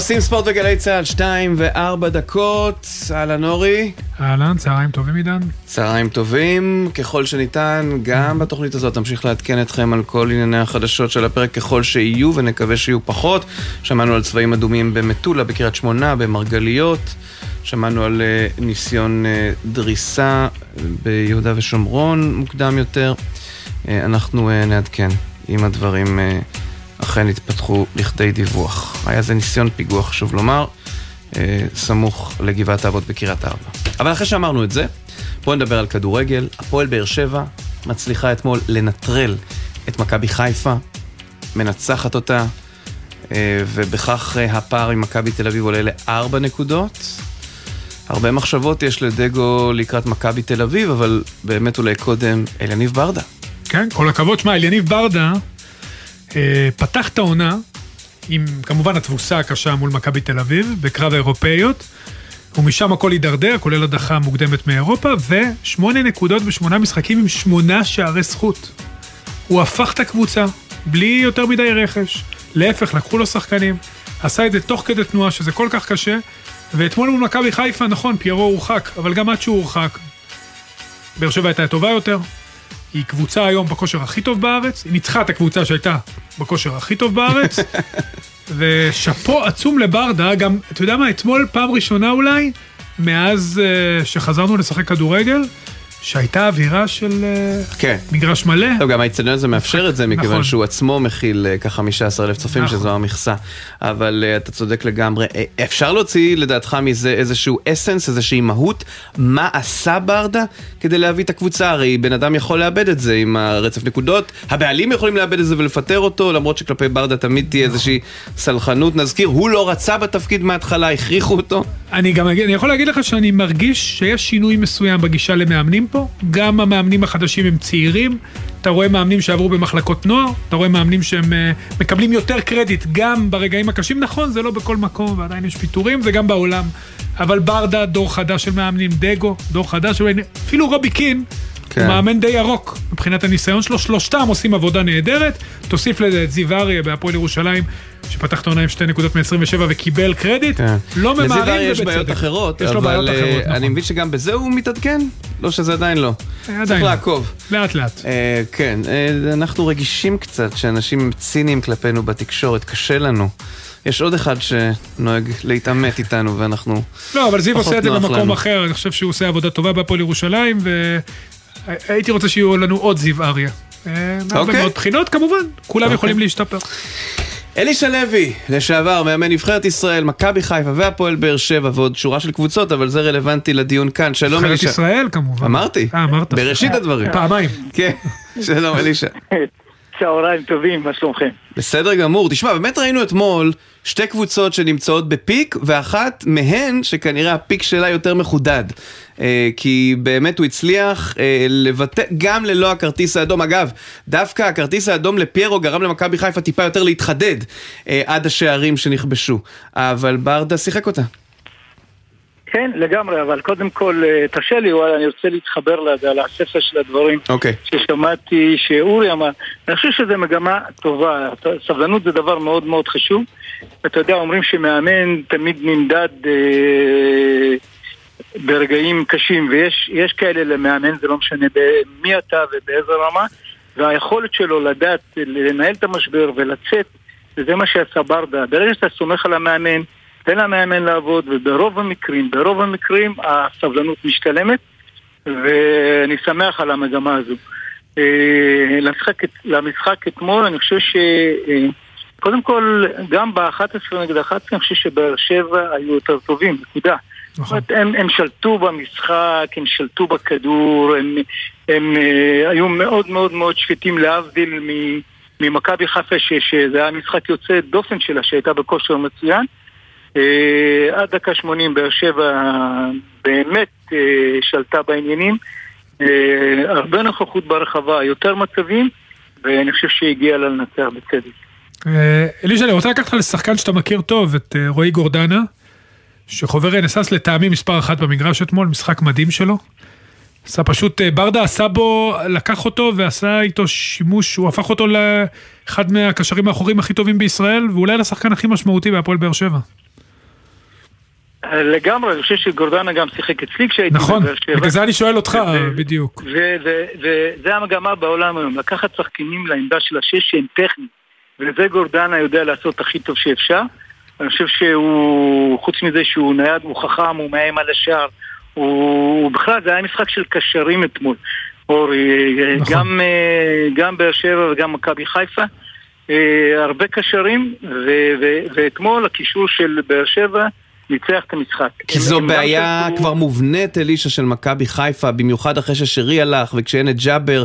עושים ספורט בגלי צה"ל, שתיים וארבע דקות. אהלן אורי. אהלן, צהריים טובים עידן. צהריים טובים, ככל שניתן, גם בתוכנית הזאת נמשיך לעדכן אתכם על כל ענייני החדשות של הפרק ככל שיהיו, ונקווה שיהיו פחות. שמענו על צבעים אדומים במטולה, בקריית שמונה, במרגליות. שמענו על uh, ניסיון uh, דריסה ביהודה ושומרון מוקדם יותר. Uh, אנחנו נעדכן אם הדברים... אכן התפתחו לכדי דיווח. היה זה ניסיון פיגוע, חשוב לומר, אה, סמוך לגבעת האבות בקריית ארבע. אבל אחרי שאמרנו את זה, בואו נדבר על כדורגל. הפועל באר שבע מצליחה אתמול לנטרל את מכבי חיפה, מנצחת אותה, אה, ובכך אה, הפער עם מכבי תל אביב עולה לארבע נקודות. הרבה מחשבות יש לדגו לקראת מכבי תל אביב, אבל באמת אולי קודם אליניב ברדה. כן, כל הכבוד. שמע, אליניב ברדה פתח את העונה עם כמובן התבוסה הקשה מול מכבי תל אביב בקרב האירופאיות. ומשם הכל הידרדר, כולל הדחה מוקדמת מאירופה, ושמונה נקודות בשמונה משחקים עם שמונה שערי זכות. הוא הפך את הקבוצה, בלי יותר מדי רכש. להפך, לקחו לו שחקנים. עשה את זה תוך כדי תנועה, שזה כל כך קשה. ואתמול מול מכבי חיפה, נכון, פיירו הורחק, אבל גם עד שהוא הורחק, באר שבע הייתה טובה יותר, היא קבוצה היום בכושר הכי טוב בארץ, היא ניצחה את הקבוצה שהייתה בכושר הכי טוב בארץ, ושאפו עצום לברדה, גם, אתה יודע מה, אתמול פעם ראשונה אולי, מאז uh, שחזרנו לשחק כדורגל, שהייתה אווירה של אה, כן. מגרש מלא. לא, גם האיצטדיון הזה מאפשר את זה, מכיוון נכון. שהוא עצמו מכיל uh, ככה 15 אלף צופים, נכון. שזו המכסה. אבל uh, אתה צודק לגמרי. אפשר להוציא לדעתך מזה איזשהו אסנס, איזושהי מהות, מה עשה ברדה כדי להביא את הקבוצה? הרי בן אדם יכול לאבד את זה עם הרצף נקודות, הבעלים יכולים לאבד את זה ולפטר אותו, למרות שכלפי ברדה תמיד תהיה נכון. איזושהי סלחנות. נזכיר, הוא לא רצה בתפקיד מההתחלה, הכריחו אותו. אני גם אני יכול להגיד לך שאני מרגיש שיש שינוי מסוים בגישה למאמנים פה, גם המאמנים החדשים הם צעירים, אתה רואה מאמנים שעברו במחלקות נוער, אתה רואה מאמנים שהם uh, מקבלים יותר קרדיט גם ברגעים הקשים, נכון, זה לא בכל מקום ועדיין יש פיטורים, זה גם בעולם, אבל ברדה, דור חדש של מאמנים, דגו, דור חדש, אפילו רובי קין, כן. הוא מאמן די ירוק מבחינת הניסיון שלו, שלושתם עושים עבודה נהדרת, תוסיף לזה את זיו אריה בהפועל ירושלים, שפתח את העונה עם שתי נקודות מ-27 וקיבל קרדיט, כן. לא ממהרים ובצדק. לזיו יש בעיות אחרות, יש לו בעיות אחרות, אה, נכון. אני מבין שגם בזה הוא מתעדכן? לא שזה עדיין לא. עדיין צריך לא. לעקוב. לאט לאט. אה, כן, אה, אנחנו רגישים קצת שאנשים ציניים כלפינו בתקשורת, קשה לנו. יש עוד אחד שנוהג להתעמת איתנו ואנחנו לא, אבל זיו עושה את זה במקום לנו. אחר, אני חושב שהוא עושה עבודה טובה בהפועל ירושלים, והייתי רוצה שיהיו לנו עוד זיו אריה. אה, מהרבה אוקיי. מאוד בחינות, כמובן, כולם אוקיי. יכולים להשתפר. אלישע לוי, לשעבר, מאמן נבחרת ישראל, מכבי חיפה והפועל באר שבע ועוד שורה של קבוצות, אבל זה רלוונטי לדיון כאן. שלום אלישע. נבחרת ישראל כמובן. אמרתי. אה, אמרת. בראשית הדברים. פעמיים. כן, שלום אלישע. צהריים טובים, מה שלומכם? בסדר גמור. תשמע, באמת ראינו אתמול שתי קבוצות שנמצאות בפיק, ואחת מהן שכנראה הפיק שלה יותר מחודד. אה, כי באמת הוא הצליח אה, לבטא, גם ללא הכרטיס האדום. אגב, דווקא הכרטיס האדום לפיירו גרם למכבי חיפה טיפה יותר להתחדד אה, עד השערים שנכבשו. אבל ברדה שיחק אותה. כן, לגמרי, אבל קודם כל, אה, תרשה לי, וואלה, אני רוצה להתחבר לספר של הדברים okay. אוקיי. ששמעתי שאורי אמר. אני חושב שזו מגמה טובה, סבלנות זה דבר מאוד מאוד חשוב. אתה יודע, אומרים שמאמן תמיד נמדד אה, ברגעים קשים, ויש כאלה למאמן, זה לא משנה מי אתה ובאיזה רמה, והיכולת שלו לדעת לנהל את המשבר ולצאת, וזה מה שעשה ברדה. ברגע שאתה סומך על המאמן, תן למאמן לעבוד, וברוב המקרים, ברוב המקרים הסבלנות משתלמת, ואני שמח על המגמה הזו. אה, למשחק, למשחק אתמול, אני חושב ש... אה, קודם כל, גם ב-11 נגד 11, אני חושב שבאר שבע היו יותר טובים, נקודה. נכון. הם, הם שלטו במשחק, הם שלטו בכדור, הם, הם, הם אה, היו מאוד מאוד מאוד שקטים להבדיל ממכבי חיפה, שזה היה משחק יוצא דופן שלה, שהייתה בכושר מצוין. אה, עד דקה 80 באר שבע באמת אה, שלטה בעניינים. אה, הרבה נוכחות ברחבה, יותר מצבים, ואני חושב שהגיע לה לנצח בצדק. אלישע, אני רוצה לקחת לך לשחקן שאתה מכיר טוב, את רועי גורדנה, שחובר רנסס לטעמי מספר אחת במגרש אתמול, משחק מדהים שלו. עשה פשוט, ברדה עשה בו, לקח אותו ועשה איתו שימוש, הוא הפך אותו לאחד מהקשרים האחוריים הכי טובים בישראל, ואולי לשחקן הכי משמעותי בהפועל באר שבע. לגמרי, אני חושב שגורדנה גם שיחק אצלי כשהייתי נכון, בבאר שבע. בגלל זה אני שואל אותך, בדיוק. וזה המגמה בעולם היום, לקחת שחקנים לעמדה של השש שהם טכניים, וזה גורדנה יודע לעשות הכי טוב שאפשר. אני חושב שהוא, חוץ מזה שהוא נייד, הוא חכם, הוא מאיים על השער, הוא בכלל, זה היה משחק של קשרים אתמול, אורי, נכון. גם, אה, גם באר שבע וגם מכבי חיפה. אה, הרבה קשרים, ואתמול הקישור של באר שבע ניצח את המשחק. כי זו בעיה כבר מובנית, אלישע, של מכבי חיפה, במיוחד אחרי ששרי הלך, וכשאין את ג'אבר,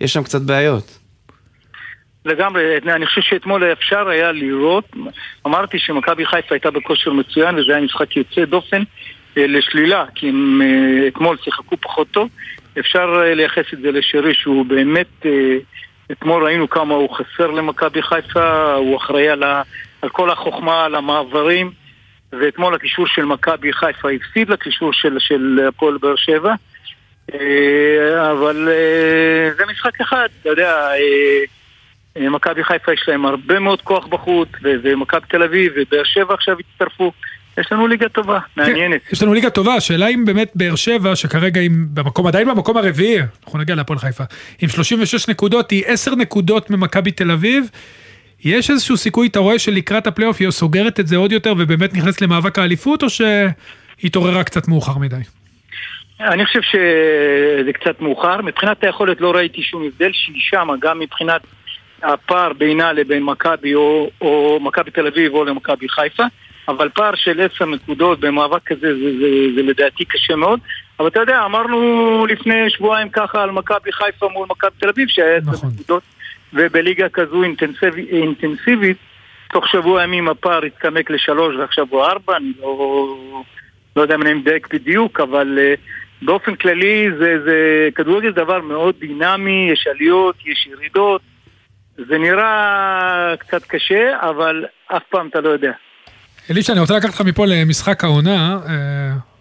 יש שם קצת בעיות. לגמרי, אני חושב שאתמול אפשר היה לראות, אמרתי שמכבי חיפה הייתה בכושר מצוין וזה היה משחק יוצא דופן אה, לשלילה, כי הם אה, אתמול שיחקו פחות טוב, אפשר אה, לייחס את זה לשרי שהוא באמת, אתמול ראינו כמה הוא חסר למכבי חיפה, הוא אחראי על, ה, על כל החוכמה, על המעברים ואתמול הקישור של מכבי חיפה הפסיד לקישור של, הפועל באר שבע אבל זה משחק אחד, אתה יודע אה, מכבי חיפה יש להם הרבה מאוד כוח בחוץ, ומכבי תל אביב ובאר שבע עכשיו הצטרפו. יש לנו ליגה טובה, כן, מעניינת. יש לנו ליגה טובה, השאלה אם באמת באר שבע, שכרגע היא במקום, עדיין במקום הרביעי, אנחנו נגיע להפועל חיפה, עם 36 נקודות, היא 10 נקודות ממכבי תל אביב. יש איזשהו סיכוי, אתה רואה שלקראת הפלייאוף היא סוגרת את זה עוד יותר ובאמת נכנסת למאבק האליפות, או שהיא התעוררה קצת מאוחר מדי? אני חושב שזה קצת מאוחר. מבחינת היכולת לא ראיתי שום הבדל, שמה, גם מבחינת הפער בינה לבין מכבי או, או מכבי תל אביב או למכבי חיפה, אבל פער של עשר נקודות במאבק כזה זה, זה, זה, זה לדעתי קשה מאוד. אבל אתה יודע, אמרנו לפני שבועיים ככה על מכבי חיפה מול מכבי תל אביב שהיה עשר נכון. נקודות, ובליגה כזו אינטנסיב, אינטנסיבית, תוך שבוע ימים הפער התקמק לשלוש ועכשיו הוא ארבע, אני לא, לא יודע אם אני מדייק בדיוק, אבל uh, באופן כללי זה, זה כדורגל דבר מאוד דינמי, יש עליות, יש ירידות. זה נראה קצת קשה, אבל אף פעם אתה לא יודע. אלישע, אני רוצה לקחת אותך מפה למשחק העונה. אה,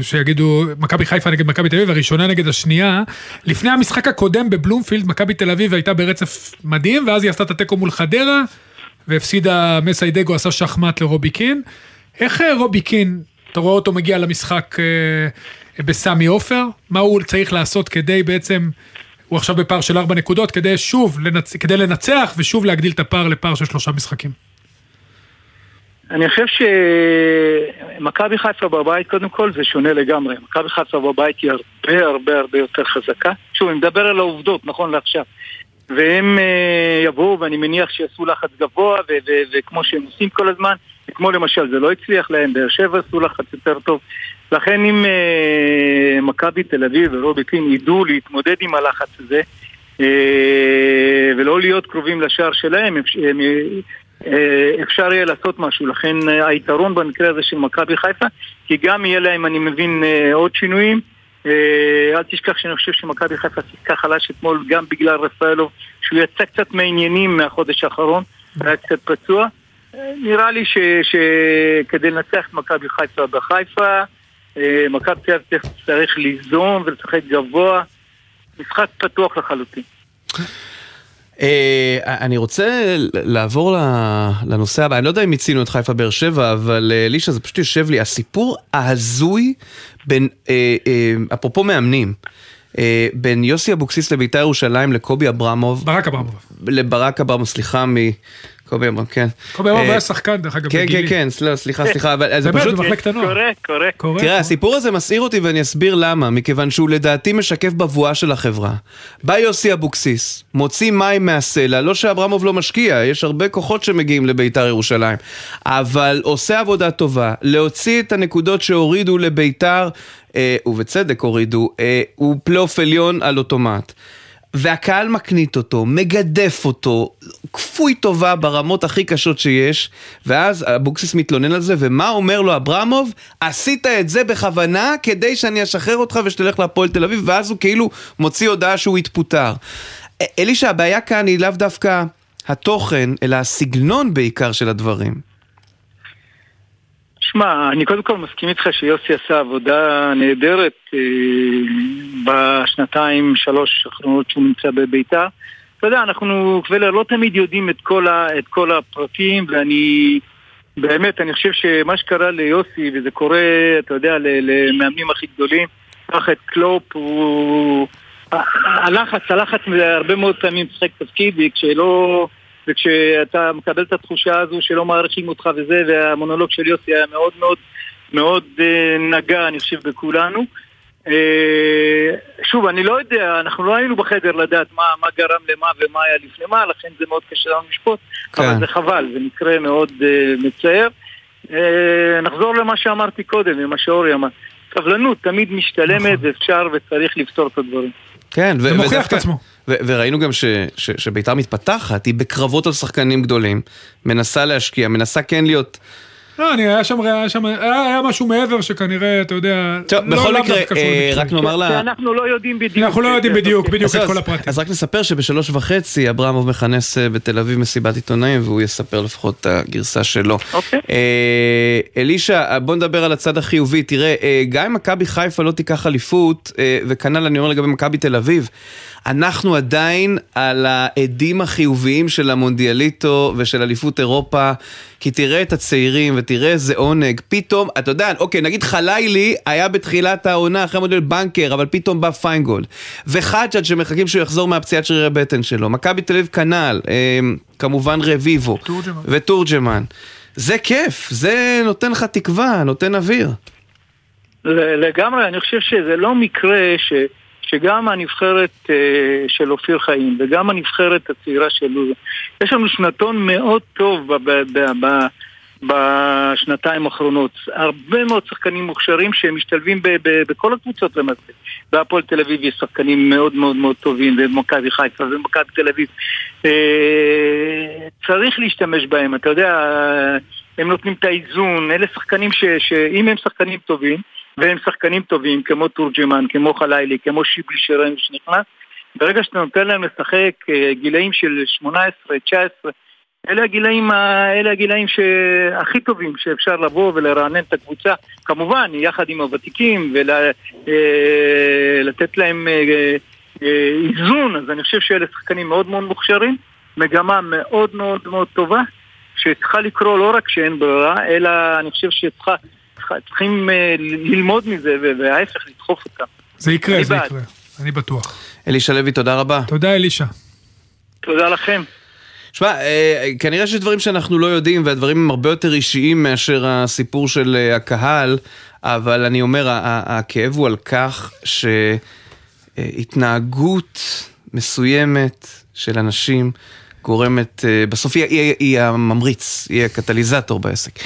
שיגידו מכבי חיפה נגד מכבי תל אביב, הראשונה נגד השנייה. לפני המשחק הקודם בבלומפילד, מכבי תל אביב הייתה ברצף מדהים, ואז היא עשתה את התיקו מול חדרה, והפסידה, מסיידגו עשה שחמט לרובי קין. איך אה, רובי קין, אתה רואה אותו מגיע למשחק אה, בסמי עופר? מה הוא צריך לעשות כדי בעצם הוא עכשיו בפער של ארבע נקודות, כדי שוב, לנצ... כדי לנצח ושוב להגדיל את הפער לפער של שלושה משחקים. אני חושב שמכבי חיפה בבית, קודם כל, זה שונה לגמרי. מכבי חיפה בבית היא הרבה הרבה הרבה יותר חזקה. שוב, אני מדבר על העובדות, נכון לעכשיו. והם uh, יבואו, ואני מניח שיעשו לחץ גבוה, וכמו שהם עושים כל הזמן, כמו למשל, זה לא הצליח להם, באר שבע עשו לחץ יותר טוב. לכן אם אה, מכבי תל אביב ורובי קין ידעו להתמודד עם הלחץ הזה אה, ולא להיות קרובים לשער שלהם, אה, אפשר יהיה לעשות משהו. לכן אה, היתרון במקרה הזה של מכבי חיפה, כי גם יהיה להם, אני מבין, אה, עוד שינויים. אה, אל תשכח שאני חושב שמכבי חיפה שיחקה חלש אתמול גם בגלל רפאלוב, שהוא יצא קצת מעניינים מהחודש האחרון, היה קצת פצוע. אה, נראה לי שכדי לנצח את מכבי חיפה בחיפה אה, מכבי תל אביב תצטרך ליזום ולשחק גבוה, משחק פתוח לחלוטין. אה, אני רוצה לעבור לנושא הבא, אני לא יודע אם מיצינו את חיפה באר שבע, אבל אה, לישה זה פשוט יושב לי, הסיפור ההזוי בין, אפרופו מאמנים, בין יוסי אבוקסיס לבית"ר ירושלים לקובי אברמוב. ברק אברמוב. לברק אברמוב, סליחה, קובי אמרם, כן. קובי אמרם היה שחקן, דרך אגב, כן, כן, כן, סליחה, סליחה, אבל זה פשוט... באמת, במחלקת הנוער. קורה, קורה. תראה, הסיפור הזה מסעיר אותי ואני אסביר למה, מכיוון שהוא לדעתי משקף בבואה של החברה. בא יוסי אבוקסיס, מוציא מים מהסלע, לא שאברמוב לא משקיע, יש הרבה כוחות שמגיעים לביתר ירושלים, אבל עושה עבודה טובה, להוציא את הנקודות שהורידו לביתר, אה, ובצדק הורידו, אה, הוא בפלייאוף עליון על אוטומט. והקהל מקניט אותו, מגדף אותו, כפוי טובה ברמות הכי קשות שיש, ואז אבוקסיס מתלונן על זה, ומה אומר לו אברמוב? עשית את זה בכוונה כדי שאני אשחרר אותך ושתלך להפועל תל אביב, ואז הוא כאילו מוציא הודעה שהוא יתפוטר. אלישע, הבעיה כאן היא לאו דווקא התוכן, אלא הסגנון בעיקר של הדברים. שמע, אני קודם כל מסכים איתך שיוסי עשה עבודה נהדרת אה, בשנתיים, שלוש האחרונות שהוא נמצא בביתר. אתה יודע, אנחנו, קבלר, לא תמיד יודעים את כל, ה, את כל הפרטים, ואני... באמת, אני חושב שמה שקרה ליוסי, וזה קורה, אתה יודע, למאמנים הכי גדולים, קח את קלופ, הוא... הלחץ, הלחץ הרבה מאוד פעמים משחק תפקיד, וכשלא... וכשאתה מקבל את התחושה הזו שלא מעריכים אותך וזה, והמונולוג של יוסי היה מאוד מאוד מאוד אה, נגע, אני חושב, בכולנו. אה, שוב, אני לא יודע, אנחנו לא היינו בחדר לדעת מה, מה גרם למה ומה היה לפני מה, לכן זה מאוד קשה לנו לשפוט, כן. אבל זה חבל, זה מקרה מאוד אה, מצער. אה, נחזור למה שאמרתי קודם, למה שאורי אמר. סבלנות תמיד משתלמת, נכון. ואפשר וצריך לפתור את הדברים. כן, ו- זה מוכיח את עצמו. ו- וראינו גם ש- ש- שביתר מתפתחת, היא בקרבות על שחקנים גדולים, מנסה להשקיע, מנסה כן להיות... לא, אני, היה שם, היה שם, היה, היה משהו מעבר שכנראה, אתה יודע, טוב, לא בכל מקרה, אה, רק נאמר לה... אנחנו לא יודעים בדיוק. אנחנו לא יודעים בדיוק, בדיוק את כל הפרטים. אז רק נספר שבשלוש וחצי אברמוב מכנס אה, בתל אביב מסיבת עיתונאים, והוא יספר לפחות את הגרסה שלו. אוקיי. אה, אלישע, בוא נדבר על הצד החיובי. תראה, אה, גם אם מכבי חיפה לא תיקח אליפות, אה, וכנ"ל אני אומר לגבי מכבי תל אביב, אנחנו עדיין על ההדים החיוביים של המונדיאליטו ושל אליפות אירופה, כי תראה את הצעירים ותראה איזה עונג, פתאום, אתה יודע, אוקיי, נגיד חלאילי היה בתחילת העונה אחרי מודל בנצ'ר, אבל פתאום בא פיינגולד. וחג'אג' שמחכים שהוא יחזור מהפציעת שרירי בטן שלו, מכבי תל אביב כנ"ל, אה, כמובן רביבו. תורג'מן. ותורג'מן. זה כיף, זה נותן לך תקווה, נותן אוויר. לגמרי, אני חושב שזה לא מקרה ש... שגם הנבחרת uh, של אופיר חיים וגם הנבחרת הצעירה של לוזה, יש לנו שנתון מאוד טוב ב- ב- ב- בשנתיים האחרונות. הרבה מאוד שחקנים מוכשרים שהם משתלבים ב- ב- בכל הקבוצות למעשה. בהפועל תל אביב יש שחקנים מאוד מאוד מאוד טובים, ובמכבי חיפה ובמכבי תל אביב. Uh, צריך להשתמש בהם, אתה יודע, הם נותנים את האיזון, אלה שחקנים ש- שאם הם שחקנים טובים, והם שחקנים טובים כמו תורג'מן, כמו חלילי, כמו שיבלי שראינו שנכנס. ברגע שאתה נותן להם לשחק אה, גילאים של 18, 19 אלה הגילאים, אלה הגילאים הכי טובים שאפשר לבוא ולרענן את הקבוצה. כמובן, יחד עם הוותיקים ולתת ול, אה, להם אה, איזון אז אני חושב שאלה שחקנים מאוד מאוד מוכשרים. מגמה מאוד מאוד מאוד טובה שצריכה לקרוא לא רק שאין ברירה, אלא אני חושב שצריכה צריכים אה, ללמוד מזה, וההפך, לדחוף אותם. זה יקרה, זה יקרה, אני בטוח. אלישע לוי, תודה רבה. תודה, אלישע. תודה לכם. שמע, אה, כנראה שיש דברים שאנחנו לא יודעים, והדברים הם הרבה יותר אישיים מאשר הסיפור של אה, הקהל, אבל אני אומר, הכאב הוא על כך שהתנהגות מסוימת של אנשים גורמת, בסוף היא, היא, היא הממריץ, היא הקטליזטור בעסק.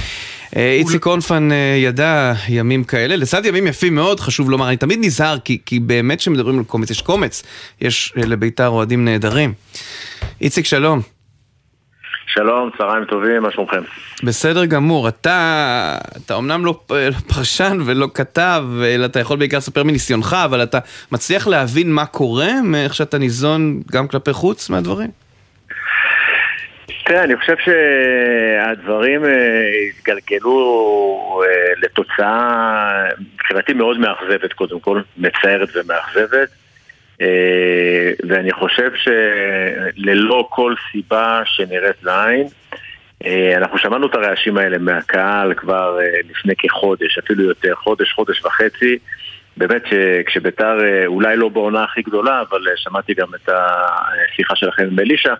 אה, איציק קונפן אה, ידע ימים כאלה, לצד ימים יפים מאוד, חשוב לומר, אני תמיד נזהר, כי, כי באמת כשמדברים על קומץ, יש קומץ, יש אה, לביתר אוהדים נהדרים. איציק, שלום. שלום, צהריים טובים, מה שלומכם? בסדר גמור, אתה, אתה אמנם לא פרשן ולא כתב, אלא אתה יכול בעיקר לספר מניסיונך, אבל אתה מצליח להבין מה קורה מאיך שאתה ניזון גם כלפי חוץ מהדברים? תראה, אני חושב שהדברים אה, התגלגלו אה, לתוצאה מבחינתי מאוד מאכזבת קודם כל, מצערת ומאכזבת. אה, ואני חושב שללא כל סיבה שנראית לעין, אנחנו שמענו את הרעשים האלה מהקהל כבר לפני כחודש, אפילו יותר, חודש, חודש וחצי. באמת שכשביתר, אולי לא בעונה הכי גדולה, אבל שמעתי גם את השיחה שלכם עם אלישע,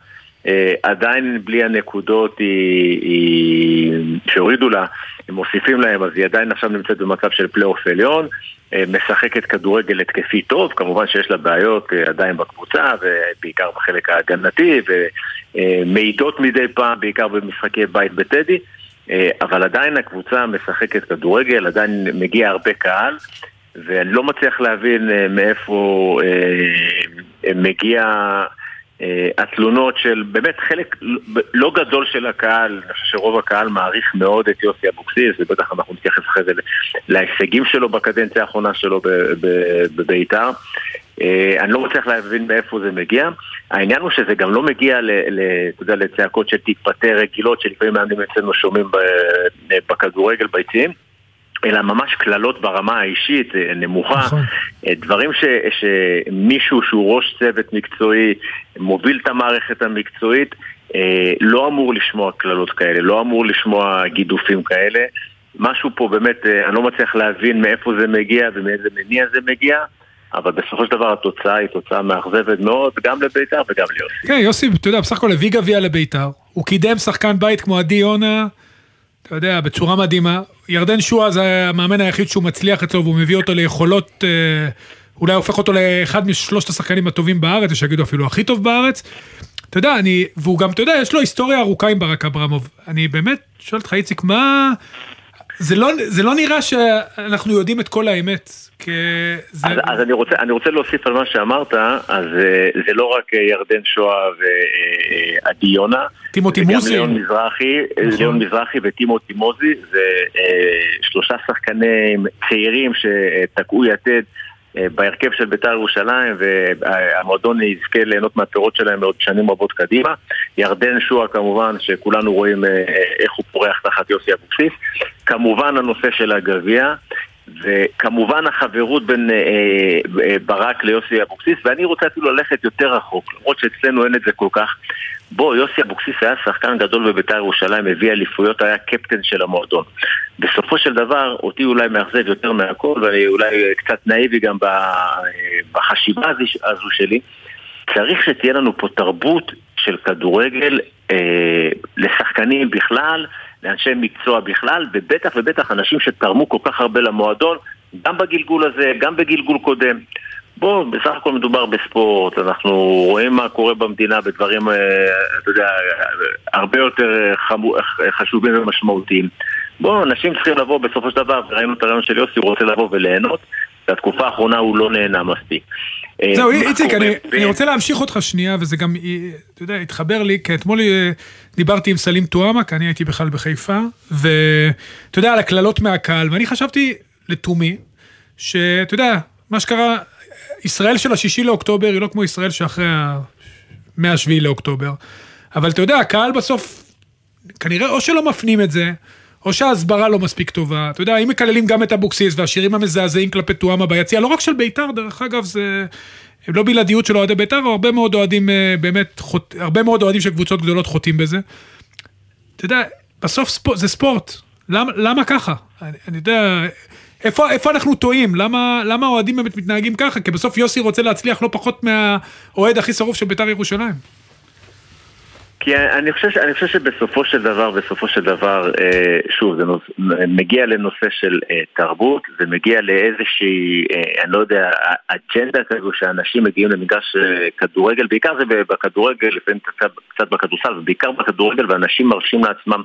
עדיין בלי הנקודות היא, היא, שהורידו לה, הם מוסיפים להם, אז היא עדיין עכשיו נמצאת במצב של פלייאוף עליון, אה, משחקת כדורגל התקפי טוב, כמובן שיש לה בעיות אה, עדיין בקבוצה, ובעיקר בחלק ההגנתי, ומעידות מדי פעם, בעיקר במשחקי בית בטדי, אבל עדיין הקבוצה משחקת כדורגל, עדיין מגיע הרבה קהל. ואני לא מצליח להבין מאיפה מגיע אה, התלונות של באמת חלק לא גדול של הקהל, אני חושב שרוב הקהל מעריך מאוד את יוסי אבוקסיס, ובטח אנחנו נתייחס אחרי זה להישגים שלו בקדנציה האחרונה שלו בביתר. אה, אני לא מצליח להבין מאיפה זה מגיע. העניין הוא שזה גם לא מגיע לצעקות של תתפטר רגילות שלפעמים מאמנים אצלנו שומעים בכדורגל ביציעים. אלא ממש קללות ברמה האישית, נמוכה. נכון. דברים ש, שמישהו שהוא ראש צוות מקצועי, מוביל את המערכת המקצועית, לא אמור לשמוע קללות כאלה, לא אמור לשמוע גידופים כאלה. משהו פה באמת, אני לא מצליח להבין מאיפה זה מגיע ומאיזה מניע זה מגיע. אבל בסופו של דבר התוצאה היא תוצאה מאכזבת מאוד, גם לבית"ר וגם ליוסי. כן, יוסי, אתה יודע, בסך הכל הביא גביע לבית"ר, הוא קידם שחקן בית כמו עדי יונה, אתה יודע, בצורה מדהימה. ירדן שואה זה המאמן היחיד שהוא מצליח אצלו, והוא מביא אותו ליכולות, אה, אולי הופך אותו לאחד משלושת השחקנים הטובים בארץ, יש שיגידו אפילו הכי טוב בארץ. אתה יודע, אני, והוא גם, אתה יודע, יש לו היסטוריה ארוכה עם ברק אברמוב. אני באמת שואל אותך, איציק, מה... זה לא, זה לא נראה שאנחנו יודעים את כל האמת. זה... אז, אז אני, רוצה, אני רוצה להוסיף על מה שאמרת, אז אה, זה לא רק אה, ירדן שואה ועדי יונה. טימותי מוזי. וגם ליאון מזרחי, נכון. ליאון מזרחי וטימותי מוזי, זה אה, שלושה שחקנים צעירים שתקעו יתד. בהרכב של בית"ר ירושלים והמועדון יזכה ליהנות מהפירות שלהם לעוד שנים רבות קדימה. ירדן שואה כמובן, שכולנו רואים איך הוא פורח תחת יוסי אבוקסיס. כמובן הנושא של הגביע. וכמובן החברות בין אה, אה, ברק ליוסי אבוקסיס, ואני רוצה אפילו ללכת יותר רחוק, למרות שאצלנו אין את זה כל כך. בוא, יוסי אבוקסיס היה שחקן גדול בבית"ר ירושלים, הביא אליפויות, היה קפטן של המועדון. בסופו של דבר, אותי אולי מאכזב יותר מהכל, ואני אולי קצת נאיבי גם בחשיבה הזו שלי, צריך שתהיה לנו פה תרבות של כדורגל אה, לשחקנים בכלל, לאנשי מקצוע בכלל, ובטח ובטח אנשים שתרמו כל כך הרבה למועדון, גם בגלגול הזה, גם בגלגול קודם. בואו, בסך הכל מדובר בספורט, אנחנו רואים מה קורה במדינה בדברים, אה, אתה יודע, הרבה יותר חמו, חשובים ומשמעותיים. בואו, אנשים צריכים לבוא בסופו של דבר, ראינו את הרעיון של יוסי, הוא רוצה לבוא וליהנות, והתקופה האחרונה הוא לא נהנה מספיק. אה, זהו, איציק, אני, אני רוצה להמשיך אותך שנייה, וזה גם, אה, אתה יודע, התחבר לי, כי אתמול אה, דיברתי עם סלים טועמה, כי אני הייתי בכלל בחיפה, ואתה יודע, על הקללות מהקהל, ואני חשבתי לתומי, שאתה יודע, מה שקרה, ישראל של השישי לאוקטובר היא לא כמו ישראל שאחרי מהשביעי לאוקטובר, אבל אתה יודע, הקהל בסוף, כנראה או שלא מפנים את זה, או שההסברה לא מספיק טובה. אתה יודע, אם מקללים גם את אבוקסיס והשירים המזעזעים כלפי טועמה ביציע, לא רק של בית"ר, דרך אגב, זה... לא בלעדיות של אוהדי בית"ר, הרבה מאוד אוהדים אה, באמת, חוט... הרבה מאוד אוהדים של קבוצות גדולות חוטאים בזה. אתה יודע, בסוף ספור... זה ספורט. למה, למה ככה? אני, אני יודע, איפה, איפה אנחנו טועים? למה, למה האוהדים באמת מתנהגים ככה? כי בסוף יוסי רוצה להצליח לא פחות מהאוהד הכי שרוף של בית"ר ירושלים. כי אני חושב, אני חושב שבסופו של דבר, בסופו של דבר, אה, שוב, זה נוס, מגיע לנושא של אה, תרבות, זה מגיע לאיזושהי, אה, אני לא יודע, אג'נדה כזו שאנשים מגיעים למגרש כדורגל, בעיקר זה בכדורגל, לפעמים קצת, קצת בכדורסל, ובעיקר בכדורגל, ואנשים מרשים לעצמם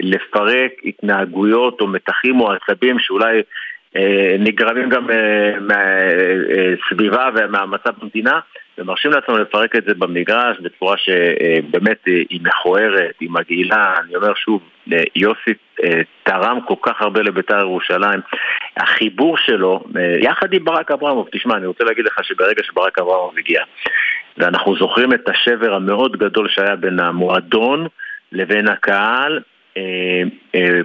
לפרק התנהגויות או מתחים או עצבים שאולי... נגרמים גם מהסביבה ומהמצב במדינה ומרשים לעצמם לפרק את זה במגרש בצורה שבאמת היא מכוערת, היא מגעילה, אני אומר שוב, יוסי אה, תרם כל כך הרבה לבית"ר ירושלים, החיבור שלו, אה, יחד עם ברק אברמוב, תשמע, אני רוצה להגיד לך שברגע שברק אברמוב הגיע, ואנחנו זוכרים את השבר המאוד גדול שהיה בין המועדון לבין הקהל, אה, אה,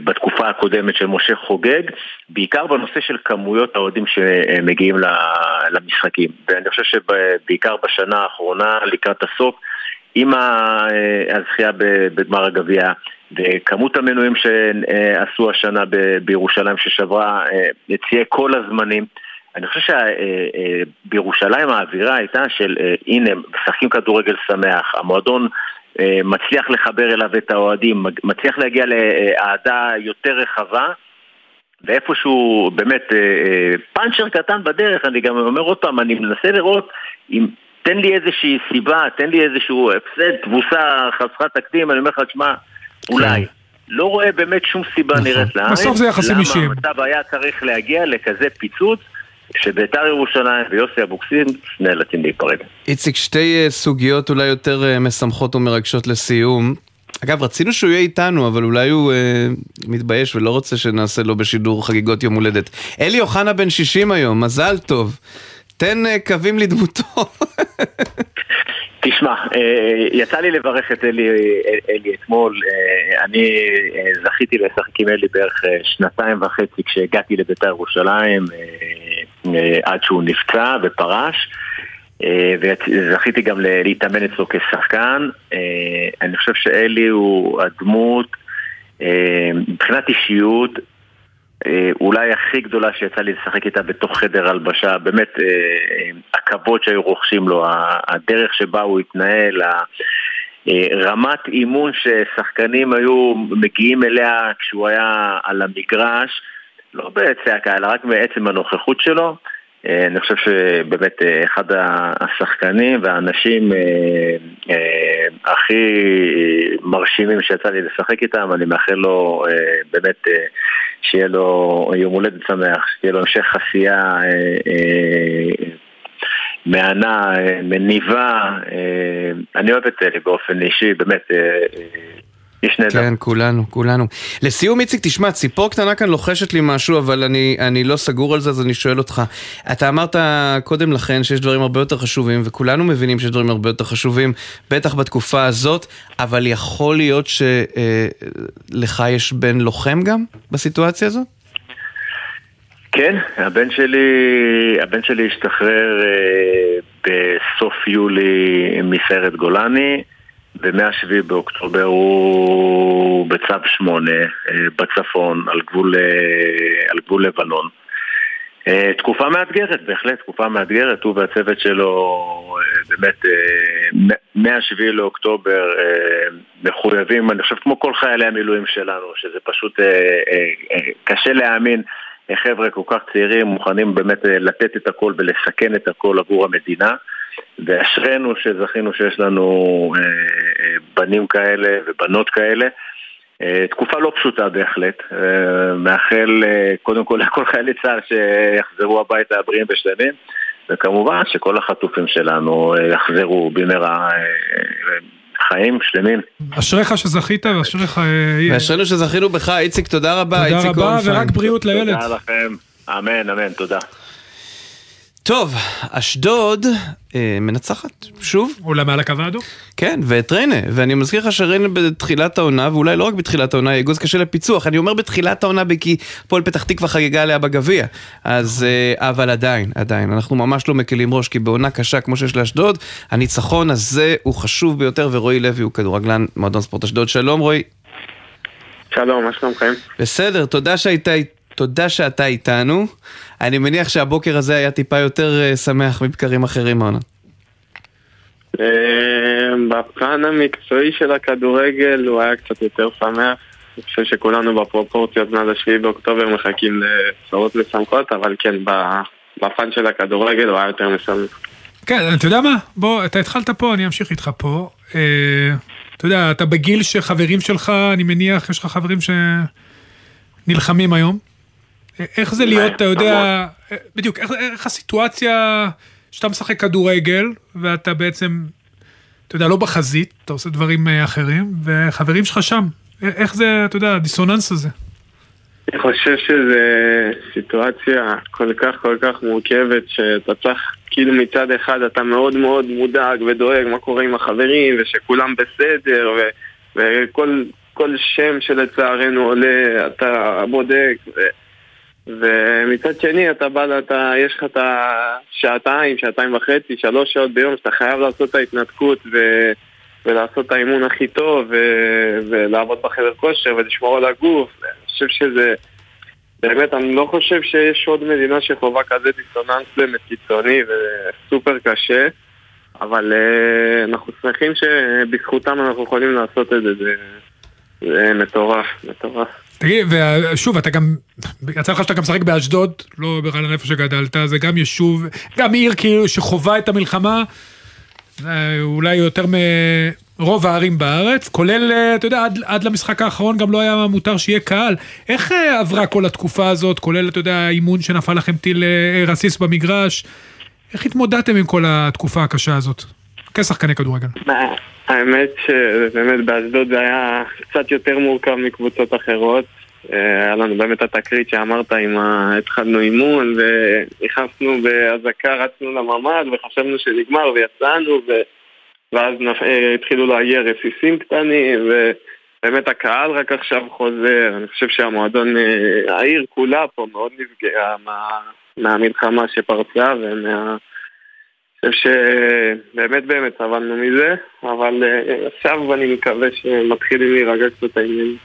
בתקופה הקודמת של משה חוגג, בעיקר בנושא של כמויות האוהדים שמגיעים למשחקים. ואני חושב שבעיקר בשנה האחרונה, לקראת הסוף, עם הזכייה בגמר הגביע וכמות המנויים שעשו השנה בירושלים ששברה את שיאי כל הזמנים אני חושב שבירושלים האווירה הייתה של הנה, משחקים כדורגל שמח, המועדון אה, מצליח לחבר אליו את האוהדים, מצליח להגיע לאהדה יותר רחבה ואיפשהו באמת אה, אה, פאנצ'ר קטן בדרך, אני גם אומר עוד פעם, אני מנסה לראות אם תן לי איזושהי סיבה, תן לי איזשהו הפסד, תבוסה חסרת תקדים, אני אומר לך, תשמע, אולי. כן. לא רואה באמת שום סיבה נכון. נראית לעין. בסוף זה יחסים אישיים. למה המצב היה צריך להגיע לכזה פיצוץ. שביתר ירושלים ויוסי אבוקסיס נאלצים להיפרד. איציק, שתי אה, סוגיות אולי יותר אה, משמחות ומרגשות לסיום. אגב, רצינו שהוא יהיה איתנו, אבל אולי הוא אה, מתבייש ולא רוצה שנעשה לו בשידור חגיגות יום הולדת. אלי אוחנה בן 60 היום, מזל טוב. תן אה, קווים לדמותו. תשמע, אה, יצא לי לברך את אלי, אלי אתמול, אה, אני אה, זכיתי לשחק עם אלי בערך שנתיים וחצי כשהגעתי לבית"ר ירושלים עד שהוא נפצע ופרש וזכיתי גם להתאמן אצלו כשחקן. אני חושב שאלי הוא הדמות מבחינת אישיות אה, אולי הכי גדולה שיצא לי לשחק איתה בתוך חדר הלבשה, באמת אה, אה, הכבוד שהיו רוכשים לו, הדרך שבה הוא התנהל, רמת אימון ששחקנים היו מגיעים אליה כשהוא היה על המגרש, לא בצעקה, אלא רק מעצם הנוכחות שלו. אני חושב שבאמת אחד השחקנים והאנשים הכי מרשימים שיצא לי לשחק איתם, אני מאחל לו באמת שיהיה לו יום הולדת שמח, שיהיה לו המשך עשייה אה, אה, מהנה, אה, מניבה. אה, אני אוהב את אלי באופן אישי, באמת. איש נהדר. כן, כולנו, כולנו. לסיום, איציק, תשמע, ציפור קטנה כאן לוחשת לי משהו, אבל אני, אני לא סגור על זה, אז אני שואל אותך. אתה אמרת קודם לכן שיש דברים הרבה יותר חשובים, וכולנו מבינים שיש דברים הרבה יותר חשובים, בטח בתקופה הזאת, אבל יכול להיות שלך אה, יש בן לוחם גם בסיטואציה הזאת? כן, הבן שלי, הבן שלי השתחרר אה, בסוף יולי מסיירת גולני. ו-107 באוקטובר הוא בצו 8 אה, בצפון, על גבול, אה, על גבול לבנון. אה, תקופה מאתגרת, בהחלט, תקופה מאתגרת, הוא והצוות שלו באמת מ-7 לאוקטובר מחויבים, אני חושב כמו כל חיילי המילואים שלנו, שזה פשוט קשה להאמין חבר'ה כל כך צעירים מוכנים באמת לתת את הכל ולסכן את הכל עבור המדינה. ואשרינו שזכינו שיש לנו אה, אה, בנים כאלה ובנות כאלה. אה, תקופה לא פשוטה בהחלט. מאחל קודם כל לכל חיילי צה"ל שיחזרו הביתה בריאים ושלמים, וכמובן שכל החטופים שלנו יחזרו במהרה חיים שלמים. אשריך שזכית ואשריך... ואשרינו שזכינו בך, איציק, תודה רבה. תודה רבה ורק בריאות לילד. תודה לכם. אמן, אמן, תודה. טוב, אשדוד אה, מנצחת, שוב. אולי מעל הקו האדום? כן, ואת ריינה, ואני מזכיר לך שריינה בתחילת העונה, ואולי לא רק בתחילת העונה, היא אגוז קשה לפיצוח. אני אומר בתחילת העונה כי פועל פתח תקווה חגגה עליה בגביע. אז, אה, אבל עדיין, עדיין, אנחנו ממש לא מקלים ראש, כי בעונה קשה כמו שיש לאשדוד, הניצחון הזה הוא חשוב ביותר, ורועי לוי הוא כדורגלן מועדון ספורט אשדוד. שלום רועי. שלום, מה שלומכם? בסדר, תודה שהיית תודה שאתה איתנו. אני מניח שהבוקר הזה היה טיפה יותר אה, שמח מבקרים אחרים העונה. אה, בפן המקצועי של הכדורגל הוא היה קצת יותר שמח. אני חושב שכולנו בפרופורציות מאז השביעי באוקטובר מחכים לבשורות משמחות, אבל כן, בפן של הכדורגל הוא היה יותר משמח. כן, אתה יודע מה? בוא, אתה התחלת פה, אני אמשיך איתך פה. אה, אתה יודע, אתה בגיל שחברים שלך, אני מניח, יש לך חברים שנלחמים היום. איך זה להיות, אתה יודע, בדיוק, איך, איך הסיטואציה שאתה משחק כדורגל, ואתה בעצם, אתה יודע, לא בחזית, אתה עושה דברים אה, אחרים, וחברים שלך שם. איך זה, אתה יודע, הדיסוננס הזה? אני חושב שזו סיטואציה כל כך כל כך מורכבת, שאתה צריך, כאילו מצד אחד אתה מאוד מאוד מודאג ודואג מה קורה עם החברים, ושכולם בסדר, ו, וכל שם שלצערנו עולה, אתה בודק. ו... ומצד שני אתה בא, אתה, יש לך את השעתיים, שעתיים וחצי, שלוש שעות ביום שאתה חייב לעשות את ההתנתקות ו, ולעשות את האימון הכי טוב ו, ולעבוד בחדר כושר ולשמור על הגוף. אני חושב שזה... באמת, אני לא חושב שיש עוד מדינה שחווה כזה דיסוננס באמת קיצוני וסופר קשה, אבל uh, אנחנו שמחים שבזכותם אנחנו יכולים לעשות את זה, זה, מטורף, מטורף. תגיד, ושוב, אתה גם, יצא לך שאתה גם משחק באשדוד, לא ברעננה איפה שגדלת, זה גם יישוב, גם עיר כאילו שחווה את המלחמה, אולי יותר מרוב הערים בארץ, כולל, אתה יודע, עד, עד למשחק האחרון גם לא היה מותר שיהיה קהל. איך אה, עברה כל התקופה הזאת, כולל, אתה יודע, אימון שנפל לכם טיל אה, רסיס במגרש? איך התמודדתם עם כל התקופה הקשה הזאת? כשחקני כדורגל. האמת שבאמת באשדוד זה היה קצת יותר מורכב מקבוצות אחרות. אה, היה לנו באמת התקרית שאמרת, עם ה... התחלנו אימון ונכנסנו באזעקה, רצנו לממ"ד וחשבנו שנגמר ויצאנו ו... ואז נפ... אה, התחילו להגיע רסיסים קטנים, ובאמת הקהל רק עכשיו חוזר. אני חושב שהמועדון, אה, העיר כולה פה מאוד נפגעה מה... מהמלחמה שפרצה ומה... אני חושב שבאמת באמת סבלנו מזה, אבל אה, עכשיו אני מקווה שמתחילים להירגע קצת העניינים.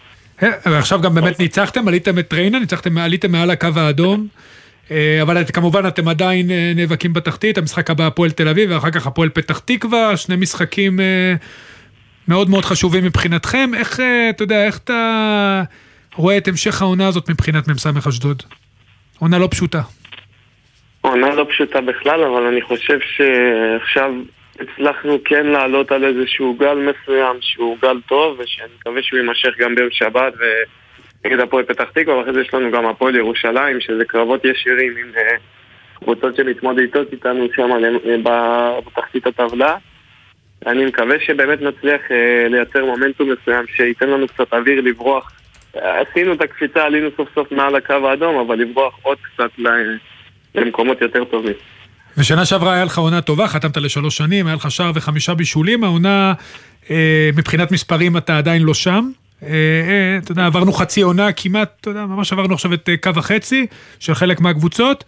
ועכשיו גם באמת ניצחתם, עליתם את ריינה, ניצחתם, עליתם מעל הקו האדום. אה, אבל את, כמובן אתם עדיין אה, נאבקים בתחתית, המשחק הבא הפועל תל אביב ואחר כך הפועל פתח תקווה, שני משחקים אה, מאוד מאוד חשובים מבחינתכם. איך, אתה יודע, איך אתה רואה את המשך העונה הזאת מבחינת מ"ס אשדוד? עונה לא פשוטה. עונה לא פשוטה בכלל, אבל אני חושב שעכשיו הצלחנו כן לעלות על איזשהו גל מסוים שהוא גל טוב, ושאני מקווה שהוא יימשך גם ביום שבת, ו... נגד הפועל פתח תקווה, ואחרי זה יש לנו גם הפועל ירושלים, שזה קרבות ישירים עם אה, קבוצות שמתמודדות איתנו שם אה, בתחתית הטבלה. אני מקווה שבאמת נצליח אה, לייצר מומנטום מסוים שייתן לנו קצת אוויר לברוח. עשינו את הקפיצה, עלינו סוף סוף מעל הקו האדום, אבל לברוח עוד קצת למקומות יותר טובים. ושנה שעברה היה לך עונה טובה, חתמת לשלוש שנים, היה לך שער וחמישה בישולים, העונה מבחינת מספרים אתה עדיין לא שם. אה, אה, אתה יודע, עברנו חצי עונה כמעט, אתה יודע, ממש עברנו עכשיו את אה, קו החצי של חלק מהקבוצות.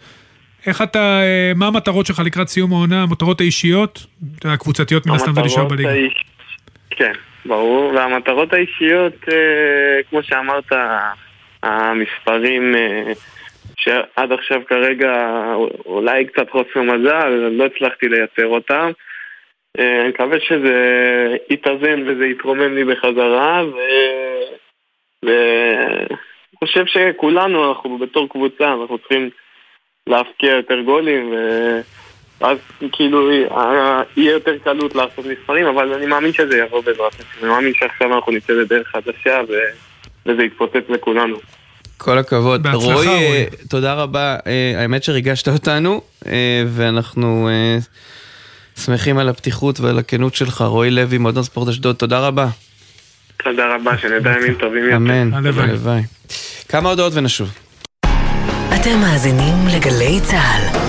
איך אתה, מה המטרות שלך לקראת סיום העונה, המטרות האישיות? הקבוצתיות מן הסתם זה נשאר בליגה. כן, ברור, והמטרות האישיות, כמו שאמרת, המספרים שעד עכשיו כרגע אולי קצת חוסר מזל, לא הצלחתי לייצר אותם. אה, אני מקווה שזה יתאזן וזה יתרומם לי בחזרה, ואני חושב שכולנו, אנחנו בתור קבוצה, אנחנו צריכים להפקיע יותר גולים, ואז כאילו יהיה יותר קלות לעשות מספרים, אבל אני מאמין שזה יבוא בעזרת השם. אני מאמין שעכשיו אנחנו נצא לדרך חדשה, וזה יתפוצץ לכולנו. כל הכבוד. בהצלחה, רועי, תודה רבה. אה, האמת שריגשת אותנו, אה, ואנחנו... שמחים על הפתיחות ועל הכנות שלך. רועי לוי, מועדון ספורט אשדוד, תודה רבה. תודה רבה, שנדע ימים טובים יותר. אמן, הלוואי. כמה הודעות ונשוב. אתם מאזינים לגלי צה"ל.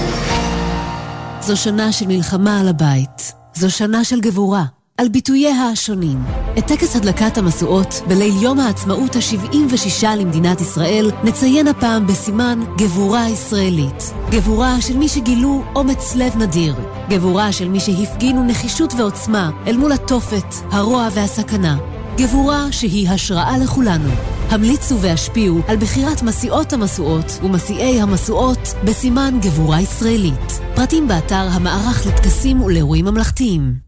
זו שנה של מלחמה על הבית. זו שנה של גבורה. על ביטוייה השונים. את טקס הדלקת המשואות בליל יום העצמאות ה-76 למדינת ישראל נציין הפעם בסימן גבורה ישראלית. גבורה של מי שגילו אומץ לב נדיר. גבורה של מי שהפגינו נחישות ועוצמה אל מול התופת, הרוע והסכנה. גבורה שהיא השראה לכולנו. המליצו והשפיעו על בחירת מסיעות המשואות ומסיעי המשואות בסימן גבורה ישראלית. פרטים באתר המערך לטקסים ולאירועים ממלכתיים.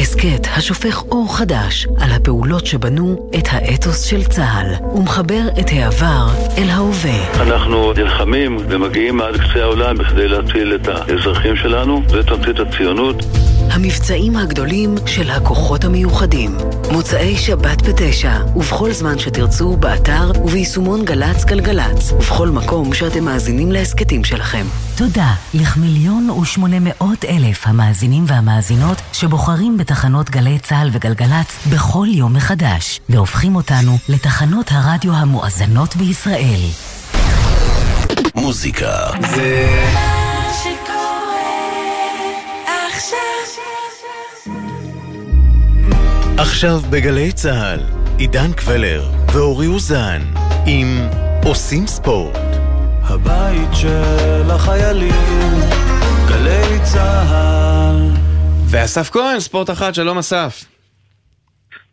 הסכת השופך אור חדש על הפעולות שבנו את האתוס של צה"ל ומחבר את העבר אל ההווה. אנחנו נלחמים ומגיעים עד קצה העולם בכדי להציל את האזרחים שלנו, זה תמצית הציונות. המבצעים הגדולים של הכוחות המיוחדים. מוצאי שבת בתשע, ובכל זמן שתרצו, באתר וביישומון גל"צ גלגלצ, ובכל מקום שאתם מאזינים להסכתים שלכם. תודה לכמיליון ושמונה מאות אלף המאזינים והמאזינות שבוחרים בתחנות גלי צה"ל וגלגלצ בכל יום מחדש, והופכים אותנו לתחנות הרדיו המואזנות בישראל. מוזיקה זה... עכשיו בגלי צה"ל, עידן קבלר ואורי אוזן עם עושים ספורט. הבית של החיילים, גלי צה"ל. ואסף כהן, ספורט אחת, שלום אסף.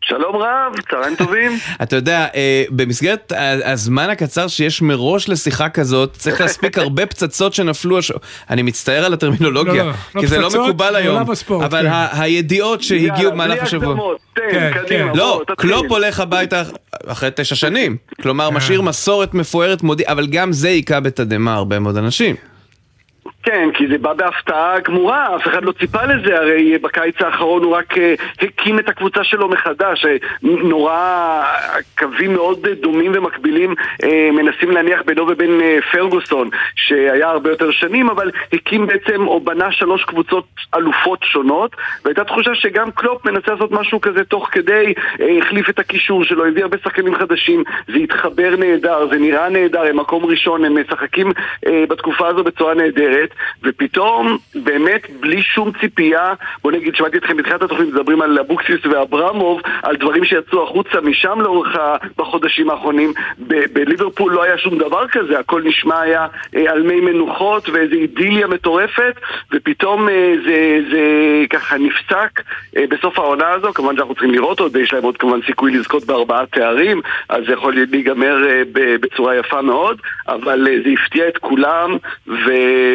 שלום רב, צהריים טובים. אתה יודע, אה, במסגרת הזמן הקצר שיש מראש לשיחה כזאת, צריך להספיק הרבה פצצות שנפלו, אני מצטער על הטרמינולוגיה, לא, לא, לא כי זה לא מקובל היום, אבל כן. הידיעות שהגיעו במהלך השבוע. כן, כן. לא, קלופ הולך הביתה אחרי תשע שנים, כלומר משאיר מסורת מפוארת מודיע, אבל גם זה היכה בתדהמה הרבה מאוד אנשים. כן, כי זה בא בהפתעה גמורה, אף אחד לא ציפה לזה, הרי בקיץ האחרון הוא רק אה, הקים את הקבוצה שלו מחדש. אה, נורא קווים מאוד דומים ומקבילים אה, מנסים להניח בינו ובין פרגוסון, שהיה הרבה יותר שנים, אבל הקים בעצם או בנה שלוש קבוצות אלופות שונות, והייתה תחושה שגם קלופ מנסה לעשות משהו כזה תוך כדי, החליף את הקישור שלו, הביא הרבה שחקנים חדשים, זה התחבר נהדר, זה נראה נהדר, הם מקום ראשון, הם משחקים בתקופה הזו בצורה נהדרת. ופתאום, באמת, בלי שום ציפייה, בוא נגיד, שמעתי אתכם בתחילת התוכנית מדברים על אבוקסיס ואברמוב, על דברים שיצאו החוצה משם לאורך בחודשים האחרונים. בליברפול לא היה שום דבר כזה, הכל נשמע היה אה, על מי מנוחות ואיזו אידיליה מטורפת, ופתאום אה, זה, זה ככה נפסק אה, בסוף העונה הזו, כמובן שאנחנו צריכים לראות עוד, יש להם עוד כמובן סיכוי לזכות בארבעה תארים, אז זה יכול להיגמר בצורה יפה מאוד, אבל זה הפתיע את כולם, ו...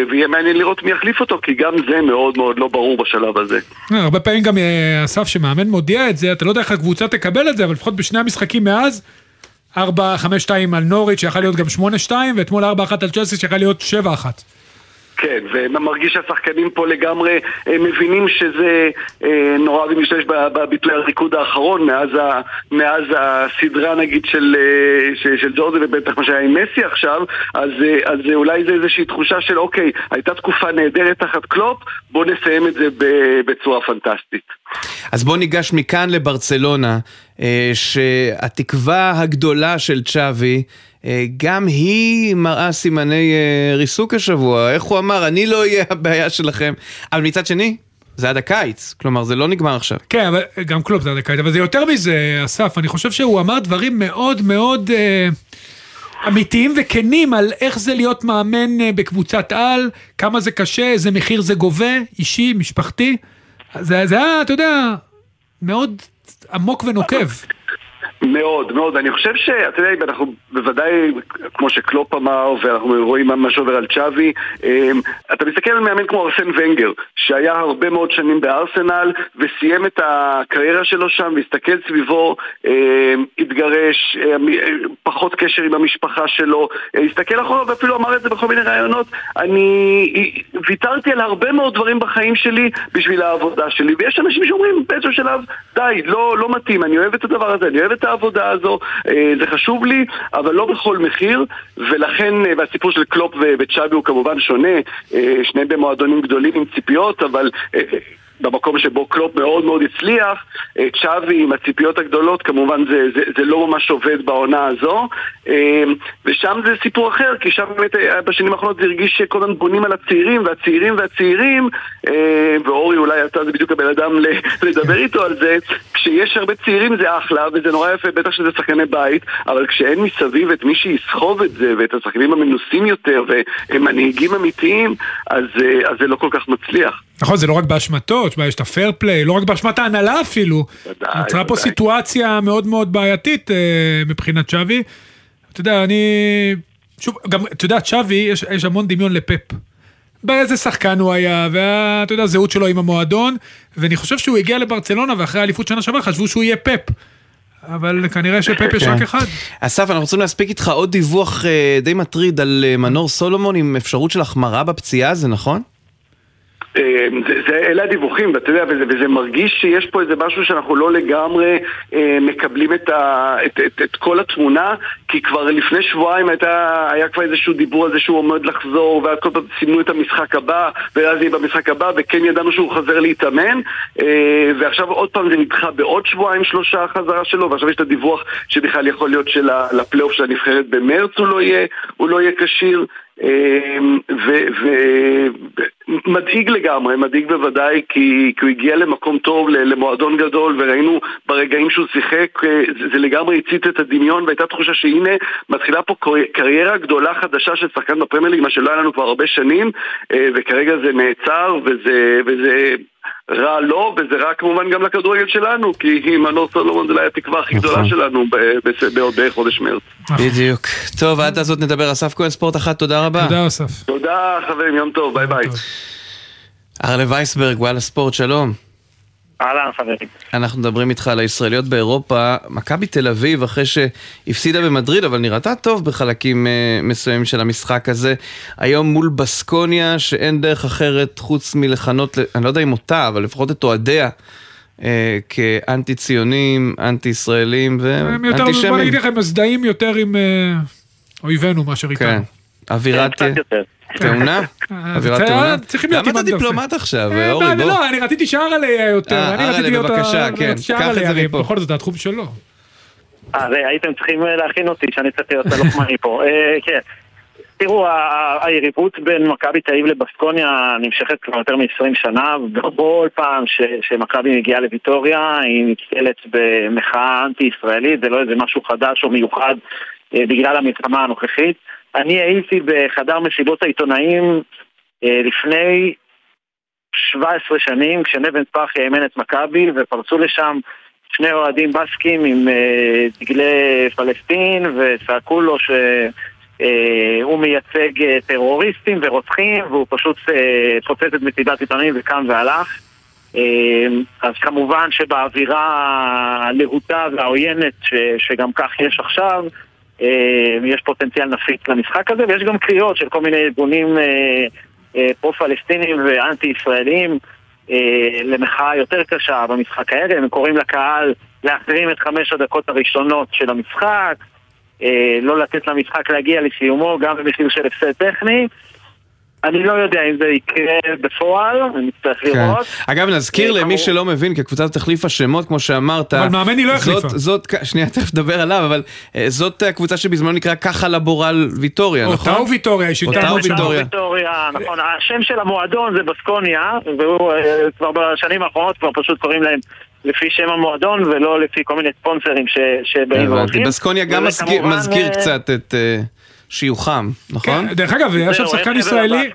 ויהיה מעניין לראות מי יחליף אותו, כי גם זה מאוד מאוד לא ברור בשלב הזה. אה, הרבה פעמים גם אה, אסף שמאמן מודיע את זה, אתה לא יודע איך הקבוצה תקבל את זה, אבל לפחות בשני המשחקים מאז, 4-5-2 על נוריץ' שיכול להיות גם 8-2, ואתמול 4-1 על צ'לסי שיכול להיות 7-1. כן, ומרגיש שהשחקנים פה לגמרי אה, מבינים שזה אה, נורא להשתמש בביטוי הריקוד האחרון מאז, ה, מאז הסדרה נגיד של, אה, של, של ג'ורדי ובטח מה שהיה עם מסי עכשיו אז, אז אולי זה איזושהי תחושה של אוקיי, הייתה תקופה נהדרת תחת קלופ, בוא נסיים את זה בצורה פנטסטית. אז בוא ניגש מכאן לברצלונה, שהתקווה הגדולה של צ'אבי אה, גם היא מראה סימני אה, ריסוק השבוע. איך הוא אמר, אני לא אהיה הבעיה שלכם. אבל מצד שני, זה עד הקיץ, כלומר זה לא נגמר עכשיו. כן, אבל גם קלופ זה עד הקיץ, אבל זה יותר מזה, אסף, אני חושב שהוא אמר דברים מאוד מאוד אה, אמיתיים וכנים על איך זה להיות מאמן אה, בקבוצת על, כמה זה קשה, איזה מחיר זה גובה, אישי, משפחתי. זה, היה, אתה יודע, מאוד עמוק ונוקב. מאוד, מאוד. אני חושב שאתה יודע, אנחנו בוודאי, כמו שקלופ אמר, ואנחנו רואים מה שעובר על צ'אבי, אמ, אתה מסתכל על מאמן כמו ארסן ונגר, שהיה הרבה מאוד שנים בארסנל, וסיים את הקריירה שלו שם, והסתכל סביבו, אמ, התגרש, אמ, פחות קשר עם המשפחה שלו, הסתכל אחורה ואפילו אמר את זה בכל מיני ראיונות, אני ויתרתי על הרבה מאוד דברים בחיים שלי בשביל העבודה שלי, ויש אנשים שאומרים באיזשהו שלב, די, לא, לא מתאים, אני אוהב את הדבר הזה, אני אוהב את העבודה הזו, אה, זה חשוב לי, אבל לא בכל מחיר, ולכן, אה, והסיפור של קלופ וצ'אבי הוא כמובן שונה, אה, שניהם במועדונים גדולים עם ציפיות, אבל במקום שבו קלופ מאוד מאוד הצליח, אה, צ'אבי עם הציפיות הגדולות, כמובן זה, זה, זה לא ממש עובד בעונה הזו, אה, ושם זה סיפור אחר, כי שם באמת אה, בשנים האחרונות זה הרגיש שכל הזמן בונים על הצעירים והצעירים והצעירים, ואורי אולי אתה זה בדיוק הבן אדם לדבר איתו על זה, כשיש הרבה צעירים זה אחלה, וזה נורא יפה, בטח שזה שחקני בית, אבל כשאין מסביב את מי שיסחוב את זה, ואת השחקנים המנוסים יותר, והם מנהיגים אמיתיים, אז, אז זה לא כל כך מצליח. נכון, זה לא רק באשמתו, תשמע, יש את הפייר פליי, לא רק באשמת ההנהלה אפילו. ודאי, נוצרה פה סיטואציה מאוד מאוד בעייתית אה, מבחינת שווי. אתה יודע, אני... שוב, גם, אתה יודע, שווי, יש, יש המון דמיון לפפ. באיזה שחקן הוא היה, ואתה יודע, הזהות שלו עם המועדון, ואני חושב שהוא הגיע לברצלונה, ואחרי האליפות שנה שעברה חשבו שהוא יהיה פפ. אבל כנראה שפפ יש רק כן. אחד. אסף, אנחנו רוצים להספיק איתך עוד דיווח אה, די מטריד על אה, מנור סולומון עם אפשרות של החמרה בפציעה, זה נכון? אה, זה, זה, אלה הדיווחים, ואתה יודע, וזה, וזה מרגיש שיש פה איזה משהו שאנחנו לא לגמרי אה, מקבלים את, ה, את, את, את כל התמונה, כי כבר לפני שבועיים הייתה, היה כבר איזשהו דיבור על זה שהוא עומד לחזור, ואז כל פעם סימנו את המשחק הבא, ואז יהיה במשחק הבא, וכן ידענו שהוא חוזר להתאמן, אה, ועכשיו עוד פעם זה נדחה בעוד שבועיים שלושה החזרה שלו, ועכשיו יש את הדיווח שבכלל יכול להיות שלפלייאוף של הנבחרת במרץ הוא לא יהיה, לא כשיר. אמ, ומדאיג לגמרי, מדאיג בוודאי כי, כי הוא הגיע למקום טוב, למועדון גדול וראינו ברגעים שהוא שיחק, אה, זה, זה לגמרי הצית את הדמיון והייתה תחושה שהנה מתחילה פה קריירה גדולה חדשה של שחקן בפרמייר מה שלא היה לנו כבר הרבה שנים אה, וכרגע זה נעצר וזה, וזה רע לו, וזה רע כמובן גם לכדורגל שלנו, כי מנור סולומון זה לא היה התקווה הכי גדולה נכון. שלנו בעוד חודש מרץ. בדיוק. טוב, עד הזאת נדבר. אסף כהן, ספורט אחת, תודה רבה. תודה, אסף. תודה, חברים, יום טוב, ביי ביי. ארלה וייסברג, וואלה ספורט, שלום. אהלן חברים. אנחנו מדברים איתך על הישראליות באירופה. מכבי תל אביב, אחרי שהפסידה במדריד, אבל נראתה טוב בחלקים uh, מסוימים של המשחק הזה, היום מול בסקוניה, שאין דרך אחרת חוץ מלכנות, אני לא יודע אם אותה, אבל לפחות את אוהדיה. uh, כאנטי ציונים, אנטי ישראלים ואנטישמים. בוא נגיד לך, הם מזדהים יותר עם uh, אויבינו מאשר איתנו. כן, אווירת... קצת יותר. תאונה? אווירת תאונה? צריכים להיות למה אתה דיפלומט עכשיו, אה, אורי? בוא. לא, אני רציתי שער עליה יותר. אה, אני רציתי להיות... בבקשה, כן, שער קח את עליה, זה מפה. בכל זאת התחום שלו. אה, זה- הייתם צריכים אה, להכין אותי, שאני צריך להיות הלוחמני פה. אה, כן. תראו, היריבות בין מכבי תל אביב לבסקוניה נמשכת כבר יותר מ-20 שנה, ובכל פעם שמכבי מגיעה לוויטוריה היא נתקלת במחאה אנטי-ישראלית, זה לא איזה משהו חדש או מיוחד אה, בגלל המלחמה הנוכחית. אני הייתי בחדר מסיבות העיתונאים אה, לפני 17 שנים, כשנבן פרחיה אימן את מכבי, ופרצו לשם שני אוהדים בסקים עם אה, דגלי פלסטין, וצעקו לו מייצג אה, טרוריסטים ורוצחים, והוא פשוט פוצץ את מסיבת עיתונאים וקם והלך. אז כמובן שבאווירה הלהוטה והעוינת ש, שגם כך יש עכשיו, יש פוטנציאל נפיץ למשחק הזה, ויש גם קריאות של כל מיני ארגונים אה, אה, פרו-פלסטינים ואנטי-ישראלים אה, למחאה יותר קשה במשחק הערב, הם קוראים לקהל להחרים את חמש הדקות הראשונות של המשחק, אה, לא לתת למשחק להגיע לסיומו גם במחיר של הפסד טכני. אני לא יודע אם זה יקרה בפועל, אני מצטרך כן. לראות. אגב, נזכיר אה, למי ברור. שלא מבין, כי הקבוצה הזאת החליפה שמות, כמו שאמרת. אבל מאמן היא לא החליפה. זאת, שנייה, תכף נדבר עליו, אבל אה, זאת הקבוצה שבזמנו נקרא ככה לבורל ויטוריה, נכון? אותה וויטוריה, מאוד שונה. וויטוריה. ויטוריה, נכון, השם של המועדון זה בסקוניה, והוא אה, כבר בשנים האחרונות כבר פשוט קוראים להם לפי שם המועדון ולא לפי כל מיני ספונסרים ש- שבאים. והולכים. בסקוניה גם מזכיר- אה, קצת את אה, שיוכם, נכון? כן, דרך אגב, היה שם שחקן ישראלי.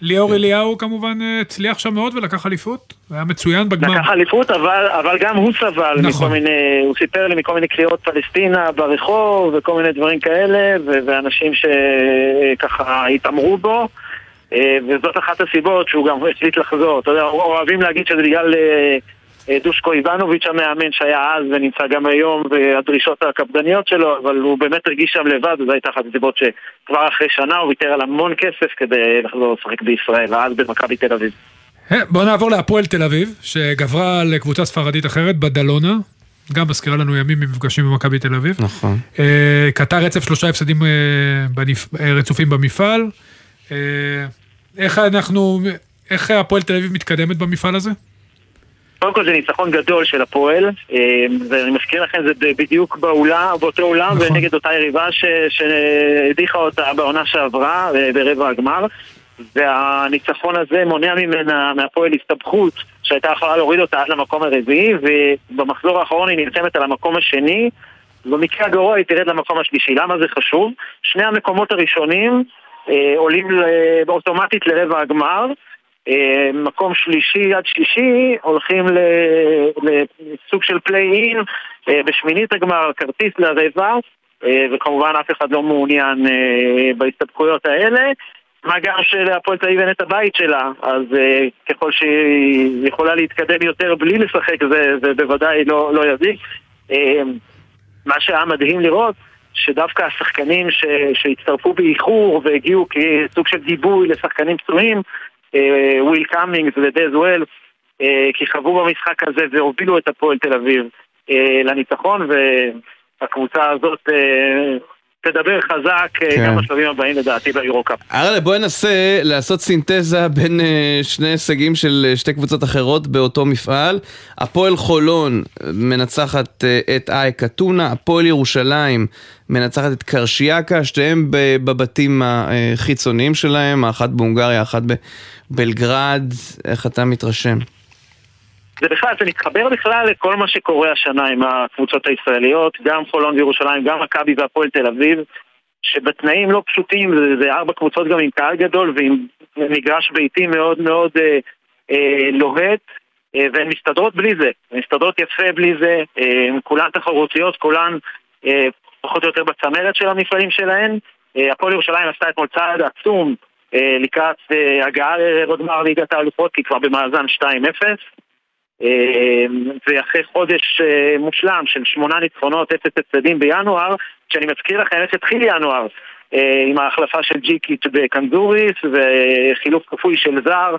ליאור אליהו כמובן אה, הצליח שם מאוד ולקח אליפות, היה מצוין בגמר. לקח אליפות, אבל, אבל גם הוא סבל נכון. מכל מיני, הוא סיפר לי מכל מיני קריאות פלסטינה ברחוב וכל מיני דברים כאלה, ו- ואנשים שככה התעמרו בו, אה, וזאת אחת הסיבות שהוא גם החליט לחזור. אתה יודע, אוהבים להגיד שזה בגלל אה, אה, דושקו איבנוביץ' המאמן שהיה אז ונמצא גם היום, והדרישות הקפדניות שלו, אבל הוא באמת הרגיש שם לבד, וזו הייתה אחת הסיבות שכבר אחרי שנה הוא ויתר על המון כסף כדי לחזור לשחק בישראל, ואז במכבי תל אביב. אה, בוא נעבור להפועל תל אביב, שגברה על קבוצה ספרדית אחרת, בדלונה, גם מזכירה לנו ימים ממפגשים במכבי תל אביב. נכון. אה, קטע רצף שלושה הפסדים אה, בנפ- אה, רצופים במפעל. אה, איך אנחנו, איך הפועל תל אביב מתקדמת במפעל הזה? קודם כל זה ניצחון גדול של הפועל, אה, ואני מזכיר לכם, זה בדיוק באולם, באותו אולם, נכון. ונגד אותה יריבה שהדיחה אותה בעונה שעברה, אה, ברבע הגמר. והניצחון הזה מונע ממנה, מהפועל הסתבכות שהייתה יכולה להוריד אותה עד למקום הרביעי, ובמחזור האחרון היא נלחמת על המקום השני. במקרה הגרוע היא תרד למקום השלישי. למה זה חשוב? שני המקומות הראשונים אה, עולים אוטומטית לרבע הגמר. אה, מקום שלישי עד שלישי הולכים לסוג של פליי-אין אה, בשמינית הגמר, כרטיס לרבע, אה, וכמובן אף אחד לא מעוניין בהסתבכויות האלה. מה גם שלהפועל תל אביב אין את הבית שלה, אז ככל שהיא יכולה להתקדם יותר בלי לשחק זה, זה בוודאי לא, לא יזיק. מה שהיה מדהים לראות, שדווקא השחקנים ש, שהצטרפו באיחור והגיעו כסוג של גיבוי לשחקנים פצועים, וויל קאמינגס ודז וולס, אה, כיכבו במשחק הזה והובילו את הפועל תל אביב אה, לניצחון, והקבוצה הזאת אה, תדבר חזק אה, כן. גם בשלבים הבאים לדעתי ביורו-קאפ. ארלה, בואי ננסה לעשות סינתזה בין אה, שני הישגים של אה, שתי קבוצות אחרות באותו מפעל. הפועל חולון מנצחת את אייק אתונה, הפועל ירושלים מנצחת את קרשיאקה, שתיהם בבתים החיצוניים שלהם, האחת בהונגריה, האחת בבלגרד. איך אתה מתרשם? זה בכלל, זה מתחבר בכלל לכל מה שקורה השנה עם הקבוצות הישראליות, גם חולון וירושלים, גם מכבי והפועל תל אביב, שבתנאים לא פשוטים, זה, זה ארבע קבוצות גם עם קהל גדול ועם מגרש ביתי מאוד מאוד אה, אה, לוהט, אה, והן מסתדרות בלי זה, מסתדרות יפה בלי זה, אה, כולן תחרותיות, כולן אה, פחות או יותר בצמרת של המפעלים שלהן. אה, הפועל ירושלים עשתה אתמול צעד עצום אה, לקראת אה, הגעה לרבע גמר ליגת האלופות, כי כבר במאזן 2-0. ואחרי חודש מושלם של שמונה ניצחונות, אפס הפסדים בינואר, שאני מזכיר לכם איך התחיל ינואר, עם ההחלפה של ג'יקיץ' בקנדוריס וחילוף כפוי של זר,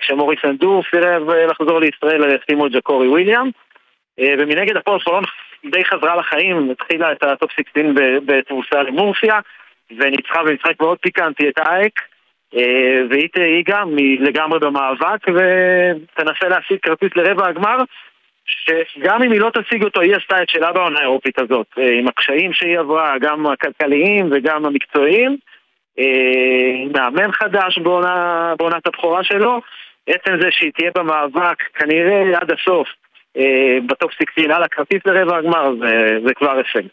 כשמוריס אנדור סירב לחזור לישראל, שימו את ג'קורי וויליאם. ומנגד הפועל חולון די חזרה לחיים, התחילה את הטופ 16 בתבוסה למורפיה, וניצחה במשחק מאוד פיקנטי את האייק. והיא גם לגמרי במאבק ותנסה להשיג כרטיס לרבע הגמר שגם אם היא לא תשיג אותו, היא עשתה את שלה בעונה האירופית הזאת עם הקשיים שהיא עברה, גם הכלכליים וגם המקצועיים מאמן חדש בעונה, בעונת הבכורה שלו עצם זה שהיא תהיה במאבק כנראה עד הסוף בטופ סיקסין על הכרטיס לרבע הגמר זה, זה כבר הישג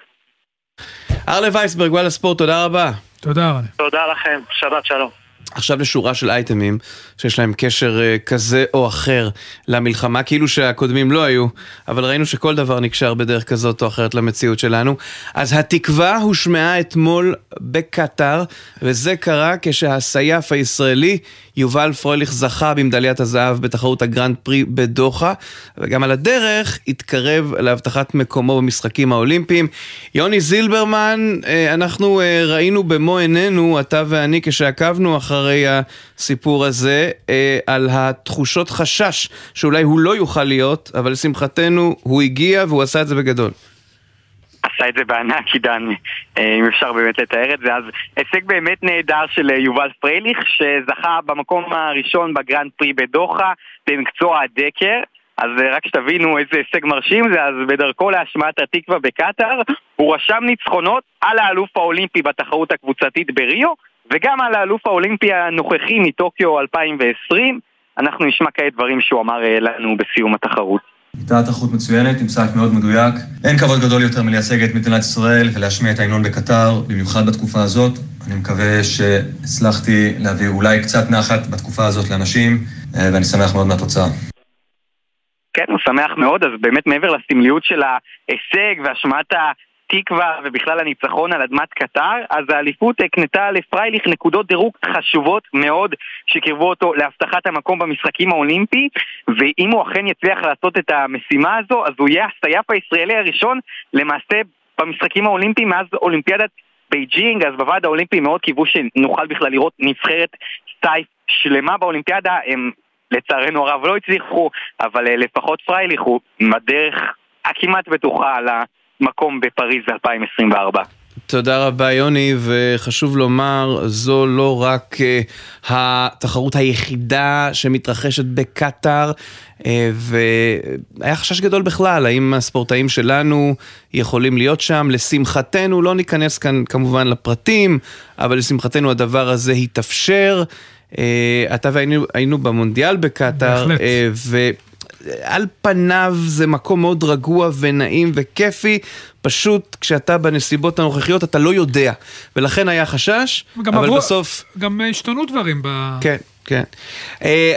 ארלה וייסברג, וואלה ספורט, תודה רבה. תודה ארלה. תודה לכם, שבת שלום. עכשיו לשורה של אייטמים שיש להם קשר כזה או אחר למלחמה, כאילו שהקודמים לא היו, אבל ראינו שכל דבר נקשר בדרך כזאת או אחרת למציאות שלנו. אז התקווה הושמעה אתמול בקטאר, וזה קרה כשהסייף הישראלי יובל פרויליך זכה במדליית הזהב בתחרות הגרנד פרי בדוחה, וגם על הדרך התקרב להבטחת מקומו במשחקים האולימפיים. יוני זילברמן, אנחנו ראינו במו עינינו, אתה ואני, כשעקבנו אחרי הסיפור הזה, על התחושות חשש שאולי הוא לא יוכל להיות, אבל לשמחתנו הוא הגיע והוא עשה את זה בגדול. עשה את זה בענק, עידן, אם אפשר באמת לתאר את זה. אז הישג באמת נהדר של יובל פרייליך, שזכה במקום הראשון בגרנד פרי בדוחה, במקצוע הדקר. אז רק שתבינו איזה הישג מרשים זה, אז בדרכו להשמעת התקווה בקטאר, הוא רשם ניצחונות על האלוף האולימפי בתחרות הקבוצתית בריו, וגם על האלוף האולימפי הנוכחי מטוקיו 2020. אנחנו נשמע כעת דברים שהוא אמר לנו בסיום התחרות. הייתה תחרות מצוינת, עם סייף מאוד מדויק. אין כבוד גדול יותר מלייצג את מדינת ישראל ולהשמיע את ההמנון בקטר, במיוחד בתקופה הזאת. אני מקווה שהצלחתי להביא אולי קצת נחת בתקופה הזאת לאנשים, ואני שמח מאוד מהתוצאה. כן, הוא שמח מאוד, אז באמת מעבר לסמליות של ההישג והשמעת התקווה ובכלל הניצחון על אדמת קטר, אז האליפות הקנתה לפרייליך נקודות דירוג חשובות מאוד שקירבו אותו להבטחת המקום במשחקים האולימפיים, ואם הוא אכן יצליח לעשות את המשימה הזו, אז הוא יהיה הסייף הישראלי הראשון למעשה במשחקים האולימפיים מאז אולימפיאדת בייג'ינג, אז בוועד האולימפי מאוד קיוו שנוכל בכלל לראות נבחרת סטייף שלמה באולימפיאדה, הם לצערנו הרב לא הצליחו, אבל לפחות פרייליך הוא בדרך הכמעט בטוחה על המקום בפריז 2024. תודה רבה יוני, וחשוב לומר, זו לא רק uh, התחרות היחידה שמתרחשת בקטאר, uh, והיה חשש גדול בכלל, האם הספורטאים שלנו יכולים להיות שם. לשמחתנו, לא ניכנס כאן כמובן לפרטים, אבל לשמחתנו הדבר הזה התאפשר. Uh, אתה והיינו היינו במונדיאל בקטאר, uh, ו... על פניו זה מקום מאוד רגוע ונעים וכיפי, פשוט כשאתה בנסיבות הנוכחיות אתה לא יודע, ולכן היה חשש, אבל עבור, בסוף... גם השתנו דברים ב... כן. כן.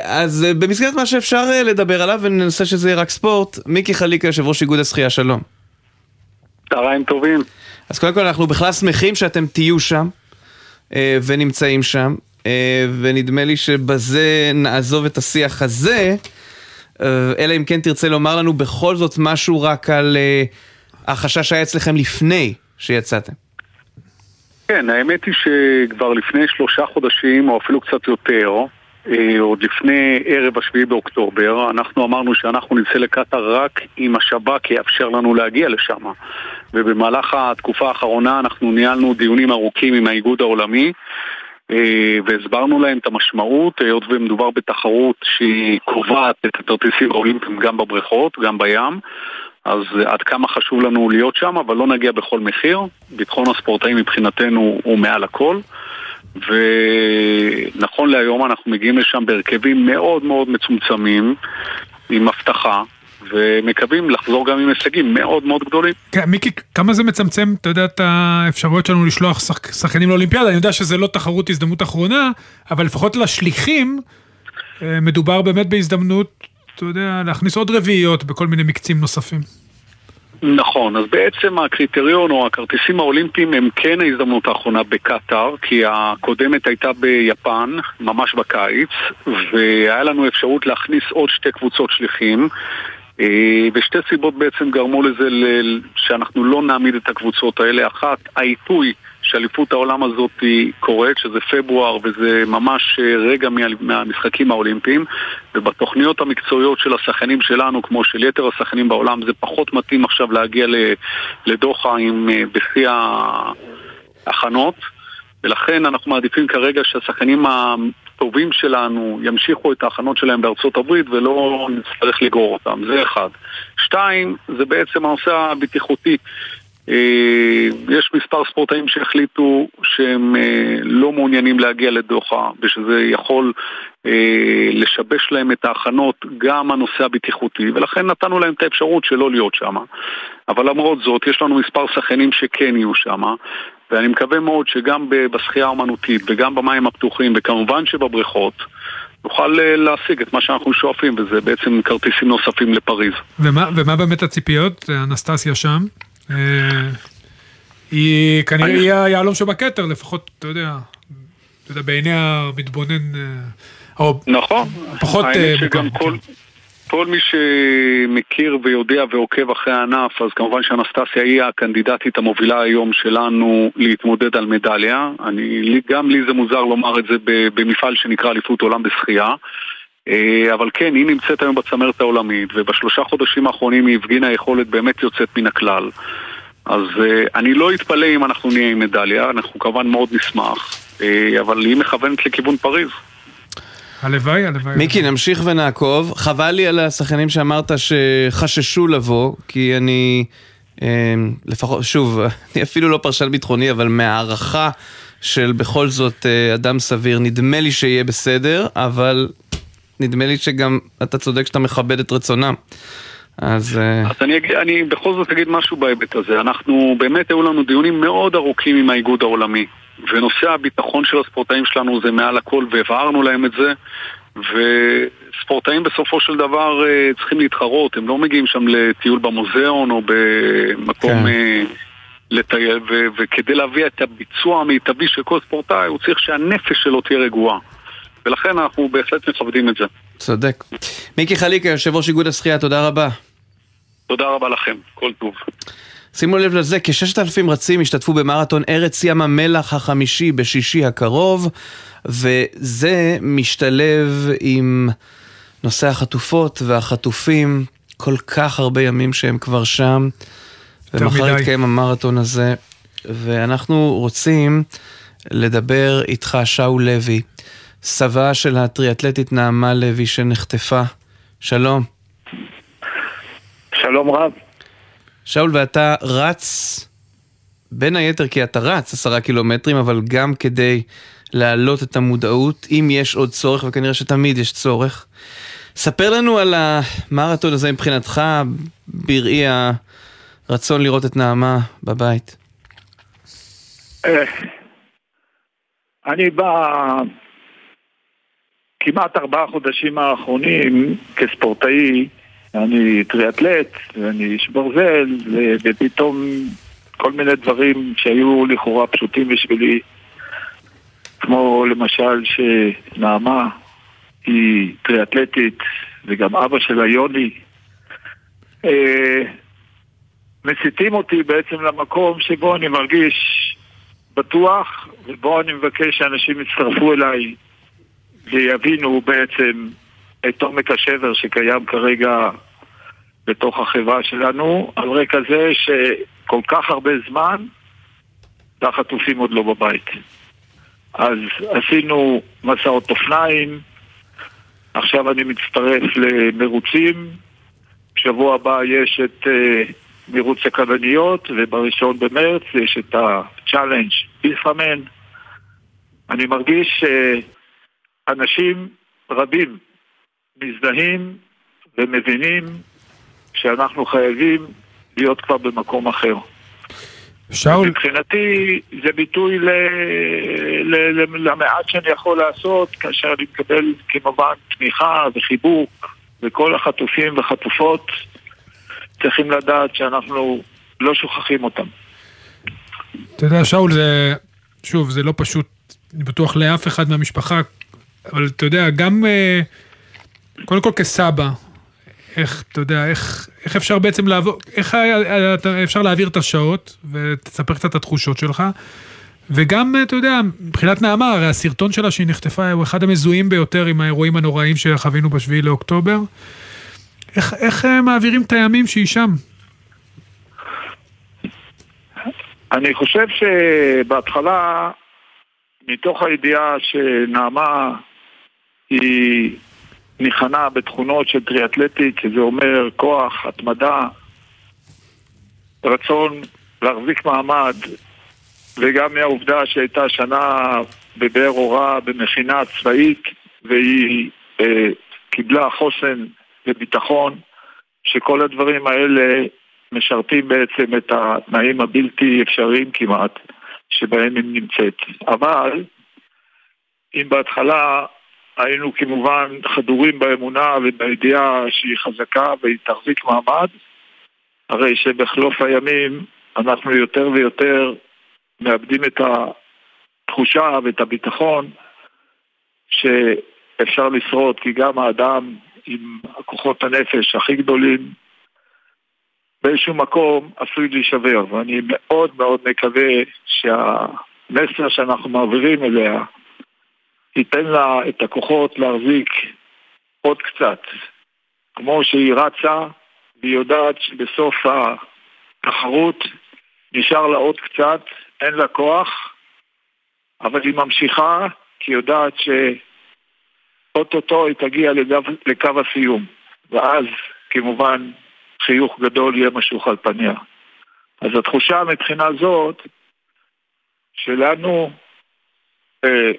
אז במסגרת מה שאפשר לדבר עליו, וננסה שזה יהיה רק ספורט, מיקי חליקה, יושב ראש איגוד השחייה, שלום. צהריים טובים. אז קודם כל אנחנו בכלל שמחים שאתם תהיו שם, ונמצאים שם, ונדמה לי שבזה נעזוב את השיח הזה. אלא אם כן תרצה לומר לנו בכל זאת משהו רק על uh, החשש שהיה אצלכם לפני שיצאתם. כן, האמת היא שכבר לפני שלושה חודשים, או אפילו קצת יותר, אה, עוד לפני ערב השביעי באוקטובר, אנחנו אמרנו שאנחנו נצא לקטאר רק אם השב"כ יאפשר לנו להגיע לשם. ובמהלך התקופה האחרונה אנחנו ניהלנו דיונים ארוכים עם האיגוד העולמי. והסברנו להם את המשמעות, היות ומדובר בתחרות שהיא קובעת את הכרטיסים האולימפיים גם בבריכות, גם בים אז עד כמה חשוב לנו להיות שם, אבל לא נגיע בכל מחיר. ביטחון הספורטאים מבחינתנו הוא מעל הכל. ונכון להיום אנחנו מגיעים לשם בהרכבים מאוד מאוד מצומצמים, עם הבטחה, ומקווים לחזור גם עם הישגים מאוד מאוד גדולים. כן, מיקי, כמה זה מצמצם, אתה יודע, את האפשרויות שלנו לשלוח שח... שחקנים לאולימפיאדה? אני יודע שזה לא תחרות הזדמנות אחרונה, אבל לפחות לשליחים, מדובר באמת בהזדמנות, אתה יודע, להכניס עוד רביעיות בכל מיני מקצים נוספים. נכון, אז בעצם הקריטריון או הכרטיסים האולימפיים הם כן ההזדמנות האחרונה בקטאר, כי הקודמת הייתה ביפן, ממש בקיץ, והיה לנו אפשרות להכניס עוד שתי קבוצות שליחים. אה, ושתי סיבות בעצם גרמו לזה שאנחנו לא נעמיד את הקבוצות האלה. אחת, העיתוי שאליפות העולם הזאת קורית, שזה פברואר וזה ממש אה, רגע מהמשחקים האולימפיים ובתוכניות המקצועיות של השחקנים שלנו, כמו של יתר השחקנים בעולם, זה פחות מתאים עכשיו להגיע לדוחה עם אה, בשיא ההכנות ולכן אנחנו מעדיפים כרגע שהשחקנים הטובים שלנו ימשיכו את ההכנות שלהם בארצות הברית ולא נצטרך לגרור אותם, זה אחד. שתיים, זה בעצם הנושא הבטיחותי. אה, יש מספר ספורטאים שהחליטו שהם אה, לא מעוניינים להגיע לדוחה ושזה יכול אה, לשבש להם את ההכנות גם הנושא הבטיחותי ולכן נתנו להם את האפשרות שלא להיות שם אבל למרות זאת יש לנו מספר שחקנים שכן יהיו שם ואני מקווה מאוד שגם בשחייה האומנותית וגם במים הפתוחים וכמובן שבבריכות נוכל להשיג את מה שאנחנו שואפים וזה בעצם כרטיסים נוספים לפריז. ומה, ומה באמת הציפיות? אנסטסיה שם? אה, היא כנראה היא היהלום שבכתר, לפחות, אתה יודע, אתה יודע, בעיני המתבונן, אה, נכון, פחות אה, מוכר. כל, כל מי שמכיר ויודע ועוקב אחרי הענף, אז כמובן שאנסטסיה היא הקנדידטית המובילה היום שלנו להתמודד על מדליה. אני, גם לי זה מוזר לומר את זה במפעל שנקרא אליפות עולם בשחייה. אבל כן, היא נמצאת היום בצמרת העולמית, ובשלושה חודשים האחרונים היא הפגינה יכולת באמת יוצאת מן הכלל. אז אני לא אתפלא אם אנחנו נהיה עם מדליה, אנחנו כמובן מאוד נשמח, אבל היא מכוונת לכיוון פריז. הלוואי, הלוואי. מיקי, נמשיך ונעקוב. חבל לי על השחקנים שאמרת שחששו לבוא, כי אני, לפחות, שוב, אני אפילו לא פרשן ביטחוני, אבל מהערכה של בכל זאת אדם סביר, נדמה לי שיהיה בסדר, אבל נדמה לי שגם אתה צודק שאתה מכבד את רצונם. אז... אז אני, אגיד, אני בכל זאת אגיד משהו בהיבט הזה. אנחנו, באמת היו לנו דיונים מאוד ארוכים עם האיגוד העולמי. ונושא הביטחון של הספורטאים שלנו זה מעל הכל, והבהרנו להם את זה. וספורטאים בסופו של דבר צריכים להתחרות, הם לא מגיעים שם לטיול במוזיאון או במקום כן. לטייל, ו- וכדי להביא את הביצוע המיטבי של כל ספורטאי, הוא צריך שהנפש שלו תהיה רגועה. ולכן אנחנו בהחלט מכבדים את זה. צודק. מיקי חליקה, יושב ראש איגוד השחייה, תודה רבה. תודה רבה לכם, כל טוב. שימו לב לזה, כששת אלפים רצים השתתפו במרתון ארץ ים המלח החמישי בשישי הקרוב, וזה משתלב עם נושא החטופות והחטופים, כל כך הרבה ימים שהם כבר שם, ומחר יתקיים המרתון הזה, ואנחנו רוצים לדבר איתך, שאול לוי. סבה של הטריאטלטית נעמה לוי שנחטפה. שלום. שלום רב. שאול, ואתה רץ, בין היתר כי אתה רץ עשרה קילומטרים, אבל גם כדי להעלות את המודעות, אם יש עוד צורך, וכנראה שתמיד יש צורך. ספר לנו על המרתון הזה מבחינתך, בראי הרצון לראות את נעמה בבית. אה, אני בא כמעט ארבעה חודשים האחרונים כספורטאי, אני טריאטלט, ואני איש ברזל, ופתאום כל מיני דברים שהיו לכאורה פשוטים בשבילי, כמו למשל שנעמה היא טריאטלטית, וגם אבא שלה יוני, אה, מסיתים אותי בעצם למקום שבו אני מרגיש בטוח, ובו אני מבקש שאנשים יצטרפו אליי ויבינו בעצם את עומק השבר שקיים כרגע בתוך החברה שלנו, על רקע זה שכל כך הרבה זמן והחטופים עוד לא בבית. אז עשינו מסעות אופניים, עכשיו אני מצטרף למרוצים, בשבוע הבא יש את uh, מרוץ הכלניות, ובראשון במרץ יש את ה-challenge ביסרמן. אני מרגיש ש... Uh, אנשים רבים מזדהים ומבינים שאנחנו חייבים להיות כבר במקום אחר. שאול... מבחינתי זה ביטוי ל... ל... ל... למעט שאני יכול לעשות כאשר אני מקבל כמובן תמיכה וחיבוק וכל החטופים וחטופות צריכים לדעת שאנחנו לא שוכחים אותם. אתה יודע, שאול, זה, שוב, זה לא פשוט, אני בטוח לאף אחד מהמשפחה, אבל אתה יודע, גם, אה, קודם כל כסבא, איך, אתה יודע, איך, איך אפשר בעצם לעבור, איך היה- אפשר להעביר את השעות, ותספר קצת את התחושות שלך. וגם, אתה יודע, מבחינת נעמה, הרי הסרטון שלה שהיא נחטפה הוא אחד המזוהים ביותר עם האירועים הנוראים שחווינו בשביעי לאוקטובר. איך, איך אה, מעבירים את הימים שהיא שם? אני חושב שבהתחלה, מתוך הידיעה שנעמה היא ניחנה בתכונות של טריאטלטית, שזה אומר כוח, התמדה, רצון להחזיק מעמד, וגם מהעובדה שהייתה שנה בבאר אורה במכינה צבאית, והיא אה, קיבלה חוסן וביטחון, שכל הדברים האלה משרתים בעצם את התנאים הבלתי אפשריים כמעט שבהם היא נמצאת. אבל אם בהתחלה היינו כמובן חדורים באמונה ובידיעה שהיא חזקה והיא תחזיק מעמד, הרי שבחלוף הימים אנחנו יותר ויותר מאבדים את התחושה ואת הביטחון שאפשר לשרוד, כי גם האדם עם כוחות הנפש הכי גדולים באיזשהו מקום עשוי להישבר, ואני מאוד מאוד מקווה שהמסר שאנחנו מעבירים אליה ייתן לה את הכוחות להחזיק עוד קצת. כמו שהיא רצה, והיא יודעת שבסוף התחרות נשאר לה עוד קצת, אין לה כוח, אבל היא ממשיכה, כי היא יודעת שאו-טו-טו היא תגיע לגב, לקו הסיום. ואז, כמובן, חיוך גדול יהיה משוך על פניה. אז התחושה מבחינה זאת, שלנו אה,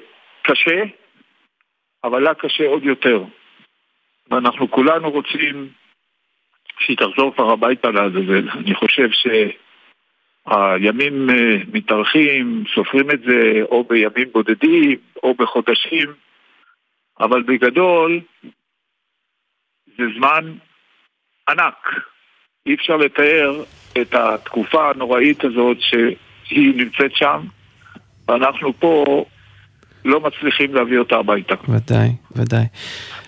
קשה, אבל לה קשה עוד יותר. ואנחנו כולנו רוצים שהיא תחזור כבר הביתה לעזאזל. אני חושב שהימים אה, מתארחים, סופרים את זה או בימים בודדים או בחודשים, אבל בגדול זה זמן ענק. אי אפשר לתאר את התקופה הנוראית הזאת שהיא נמצאת שם, ואנחנו פה לא מצליחים להביא אותה הביתה. ודאי, ודאי.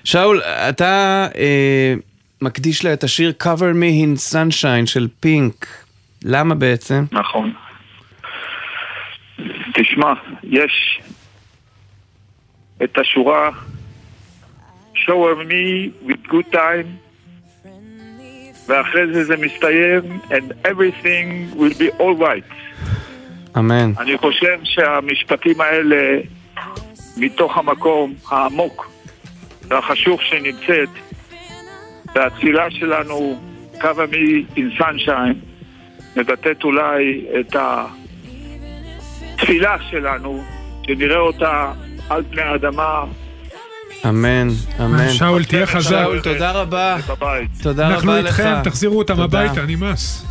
שאול, אתה אה, מקדיש לה את השיר Cover Me in Sunshine של פינק. למה בעצם? נכון. תשמע, יש את השורה Show me with good time ואחרי זה זה מסתיים and everything will be all right. אמן. אני חושב שהמשפטים האלה, מתוך המקום העמוק והחשוך שנמצאת, והתפילה שלנו, קו עמי in sunshine, מבטאת אולי את התפילה שלנו, שנראה אותה על פני האדמה. אמן, אמן. שאול, תהיה חזק. שאול, תודה רבה. בבית. תודה רבה לך. אנחנו איתכם, תחזירו אותם. הביתה, נמאס.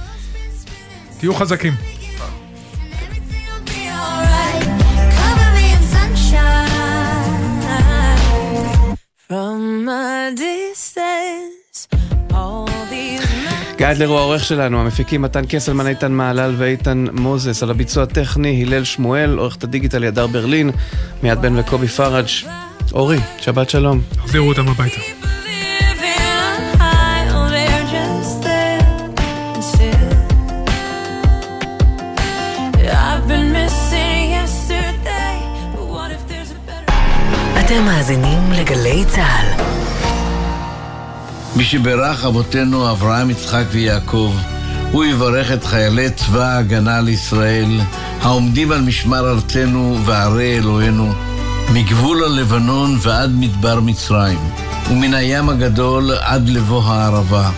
תהיו חזקים. From a distance. All these גיא אדלר הוא העורך שלנו, המפיקים מתן קסלמן, איתן מעלל ואיתן מוזס, על הביצוע הטכני הלל שמואל, עורכת הדיגיטל ידר ברלין, מיד בן וקובי פראג'. אורי, שבת שלום. תחזירו אותם הביתה. אתם מאזינים לגלי צה"ל. מי שבירך אבותינו אברהם, יצחק ויעקב, הוא יברך את חיילי צבא ההגנה לישראל, העומדים על משמר ארצנו וערי אלוהינו, מגבול הלבנון ועד מדבר מצרים, ומן הים הגדול עד לבוא הערבה,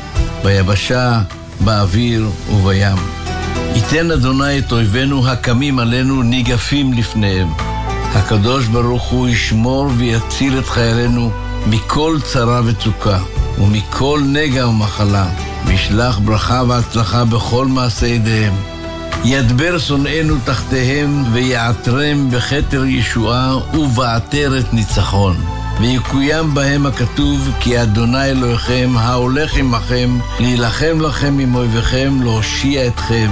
ביבשה, באוויר ובים. ייתן אדוני את אויבינו הקמים עלינו ניגפים לפניהם. הקדוש ברוך הוא ישמור ויציל את חיילינו מכל צרה וצוקה ומכל נגע ומחלה, וישלח ברכה והצלחה בכל מעשה ידיהם. ידבר שונאינו תחתיהם ויעטרם בכתר ישועה ובעטרת ניצחון. ויקוים בהם הכתוב, כי אדוני אלוהיכם, ההולך עמכם, להילחם לכם עם אויביכם, להושיע אתכם,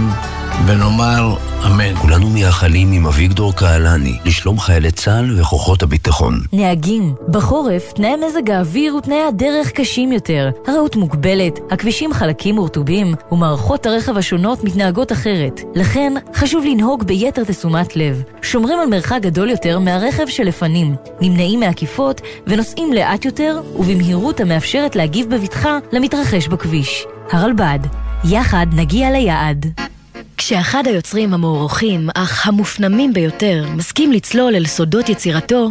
ונאמר אמן. כולנו מייחלים עם אביגדור קהלני לשלום חיילי צה"ל וכוחות הביטחון. נהגים, בחורף תנאי מזג האוויר ותנאי הדרך קשים יותר. הרעות מוגבלת, הכבישים חלקים ורטובים, ומערכות הרכב השונות מתנהגות אחרת. לכן, חשוב לנהוג ביתר תשומת לב. שומרים על מרחק גדול יותר מהרכב שלפנים, נמנעים מעקיפות ונוסעים לאט יותר ובמהירות המאפשרת להגיב בבטחה למתרחש בכביש. הרלב"ד, יחד נגיע ליעד. כשאחד היוצרים המוערוכים, אך המופנמים ביותר, מסכים לצלול אל סודות יצירתו.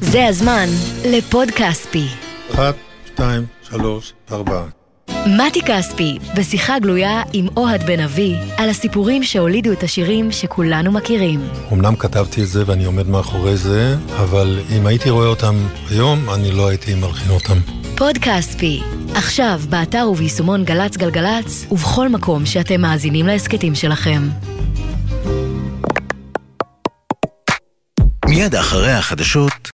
זה הזמן לפוד כספי. אחת, שתיים, שלוש, ארבע. מתי כספי, בשיחה גלויה עם אוהד בן אבי, על הסיפורים שהולידו את השירים שכולנו מכירים. אמנם כתבתי את זה ואני עומד מאחורי זה, אבל אם הייתי רואה אותם היום, אני לא הייתי מלחין אותם. פוד כספי, עכשיו באתר וביישומון גל"צ גלגלצ, ובכל מקום שאתם מאזינים להסכתים שלכם. מיד אחרי החדשות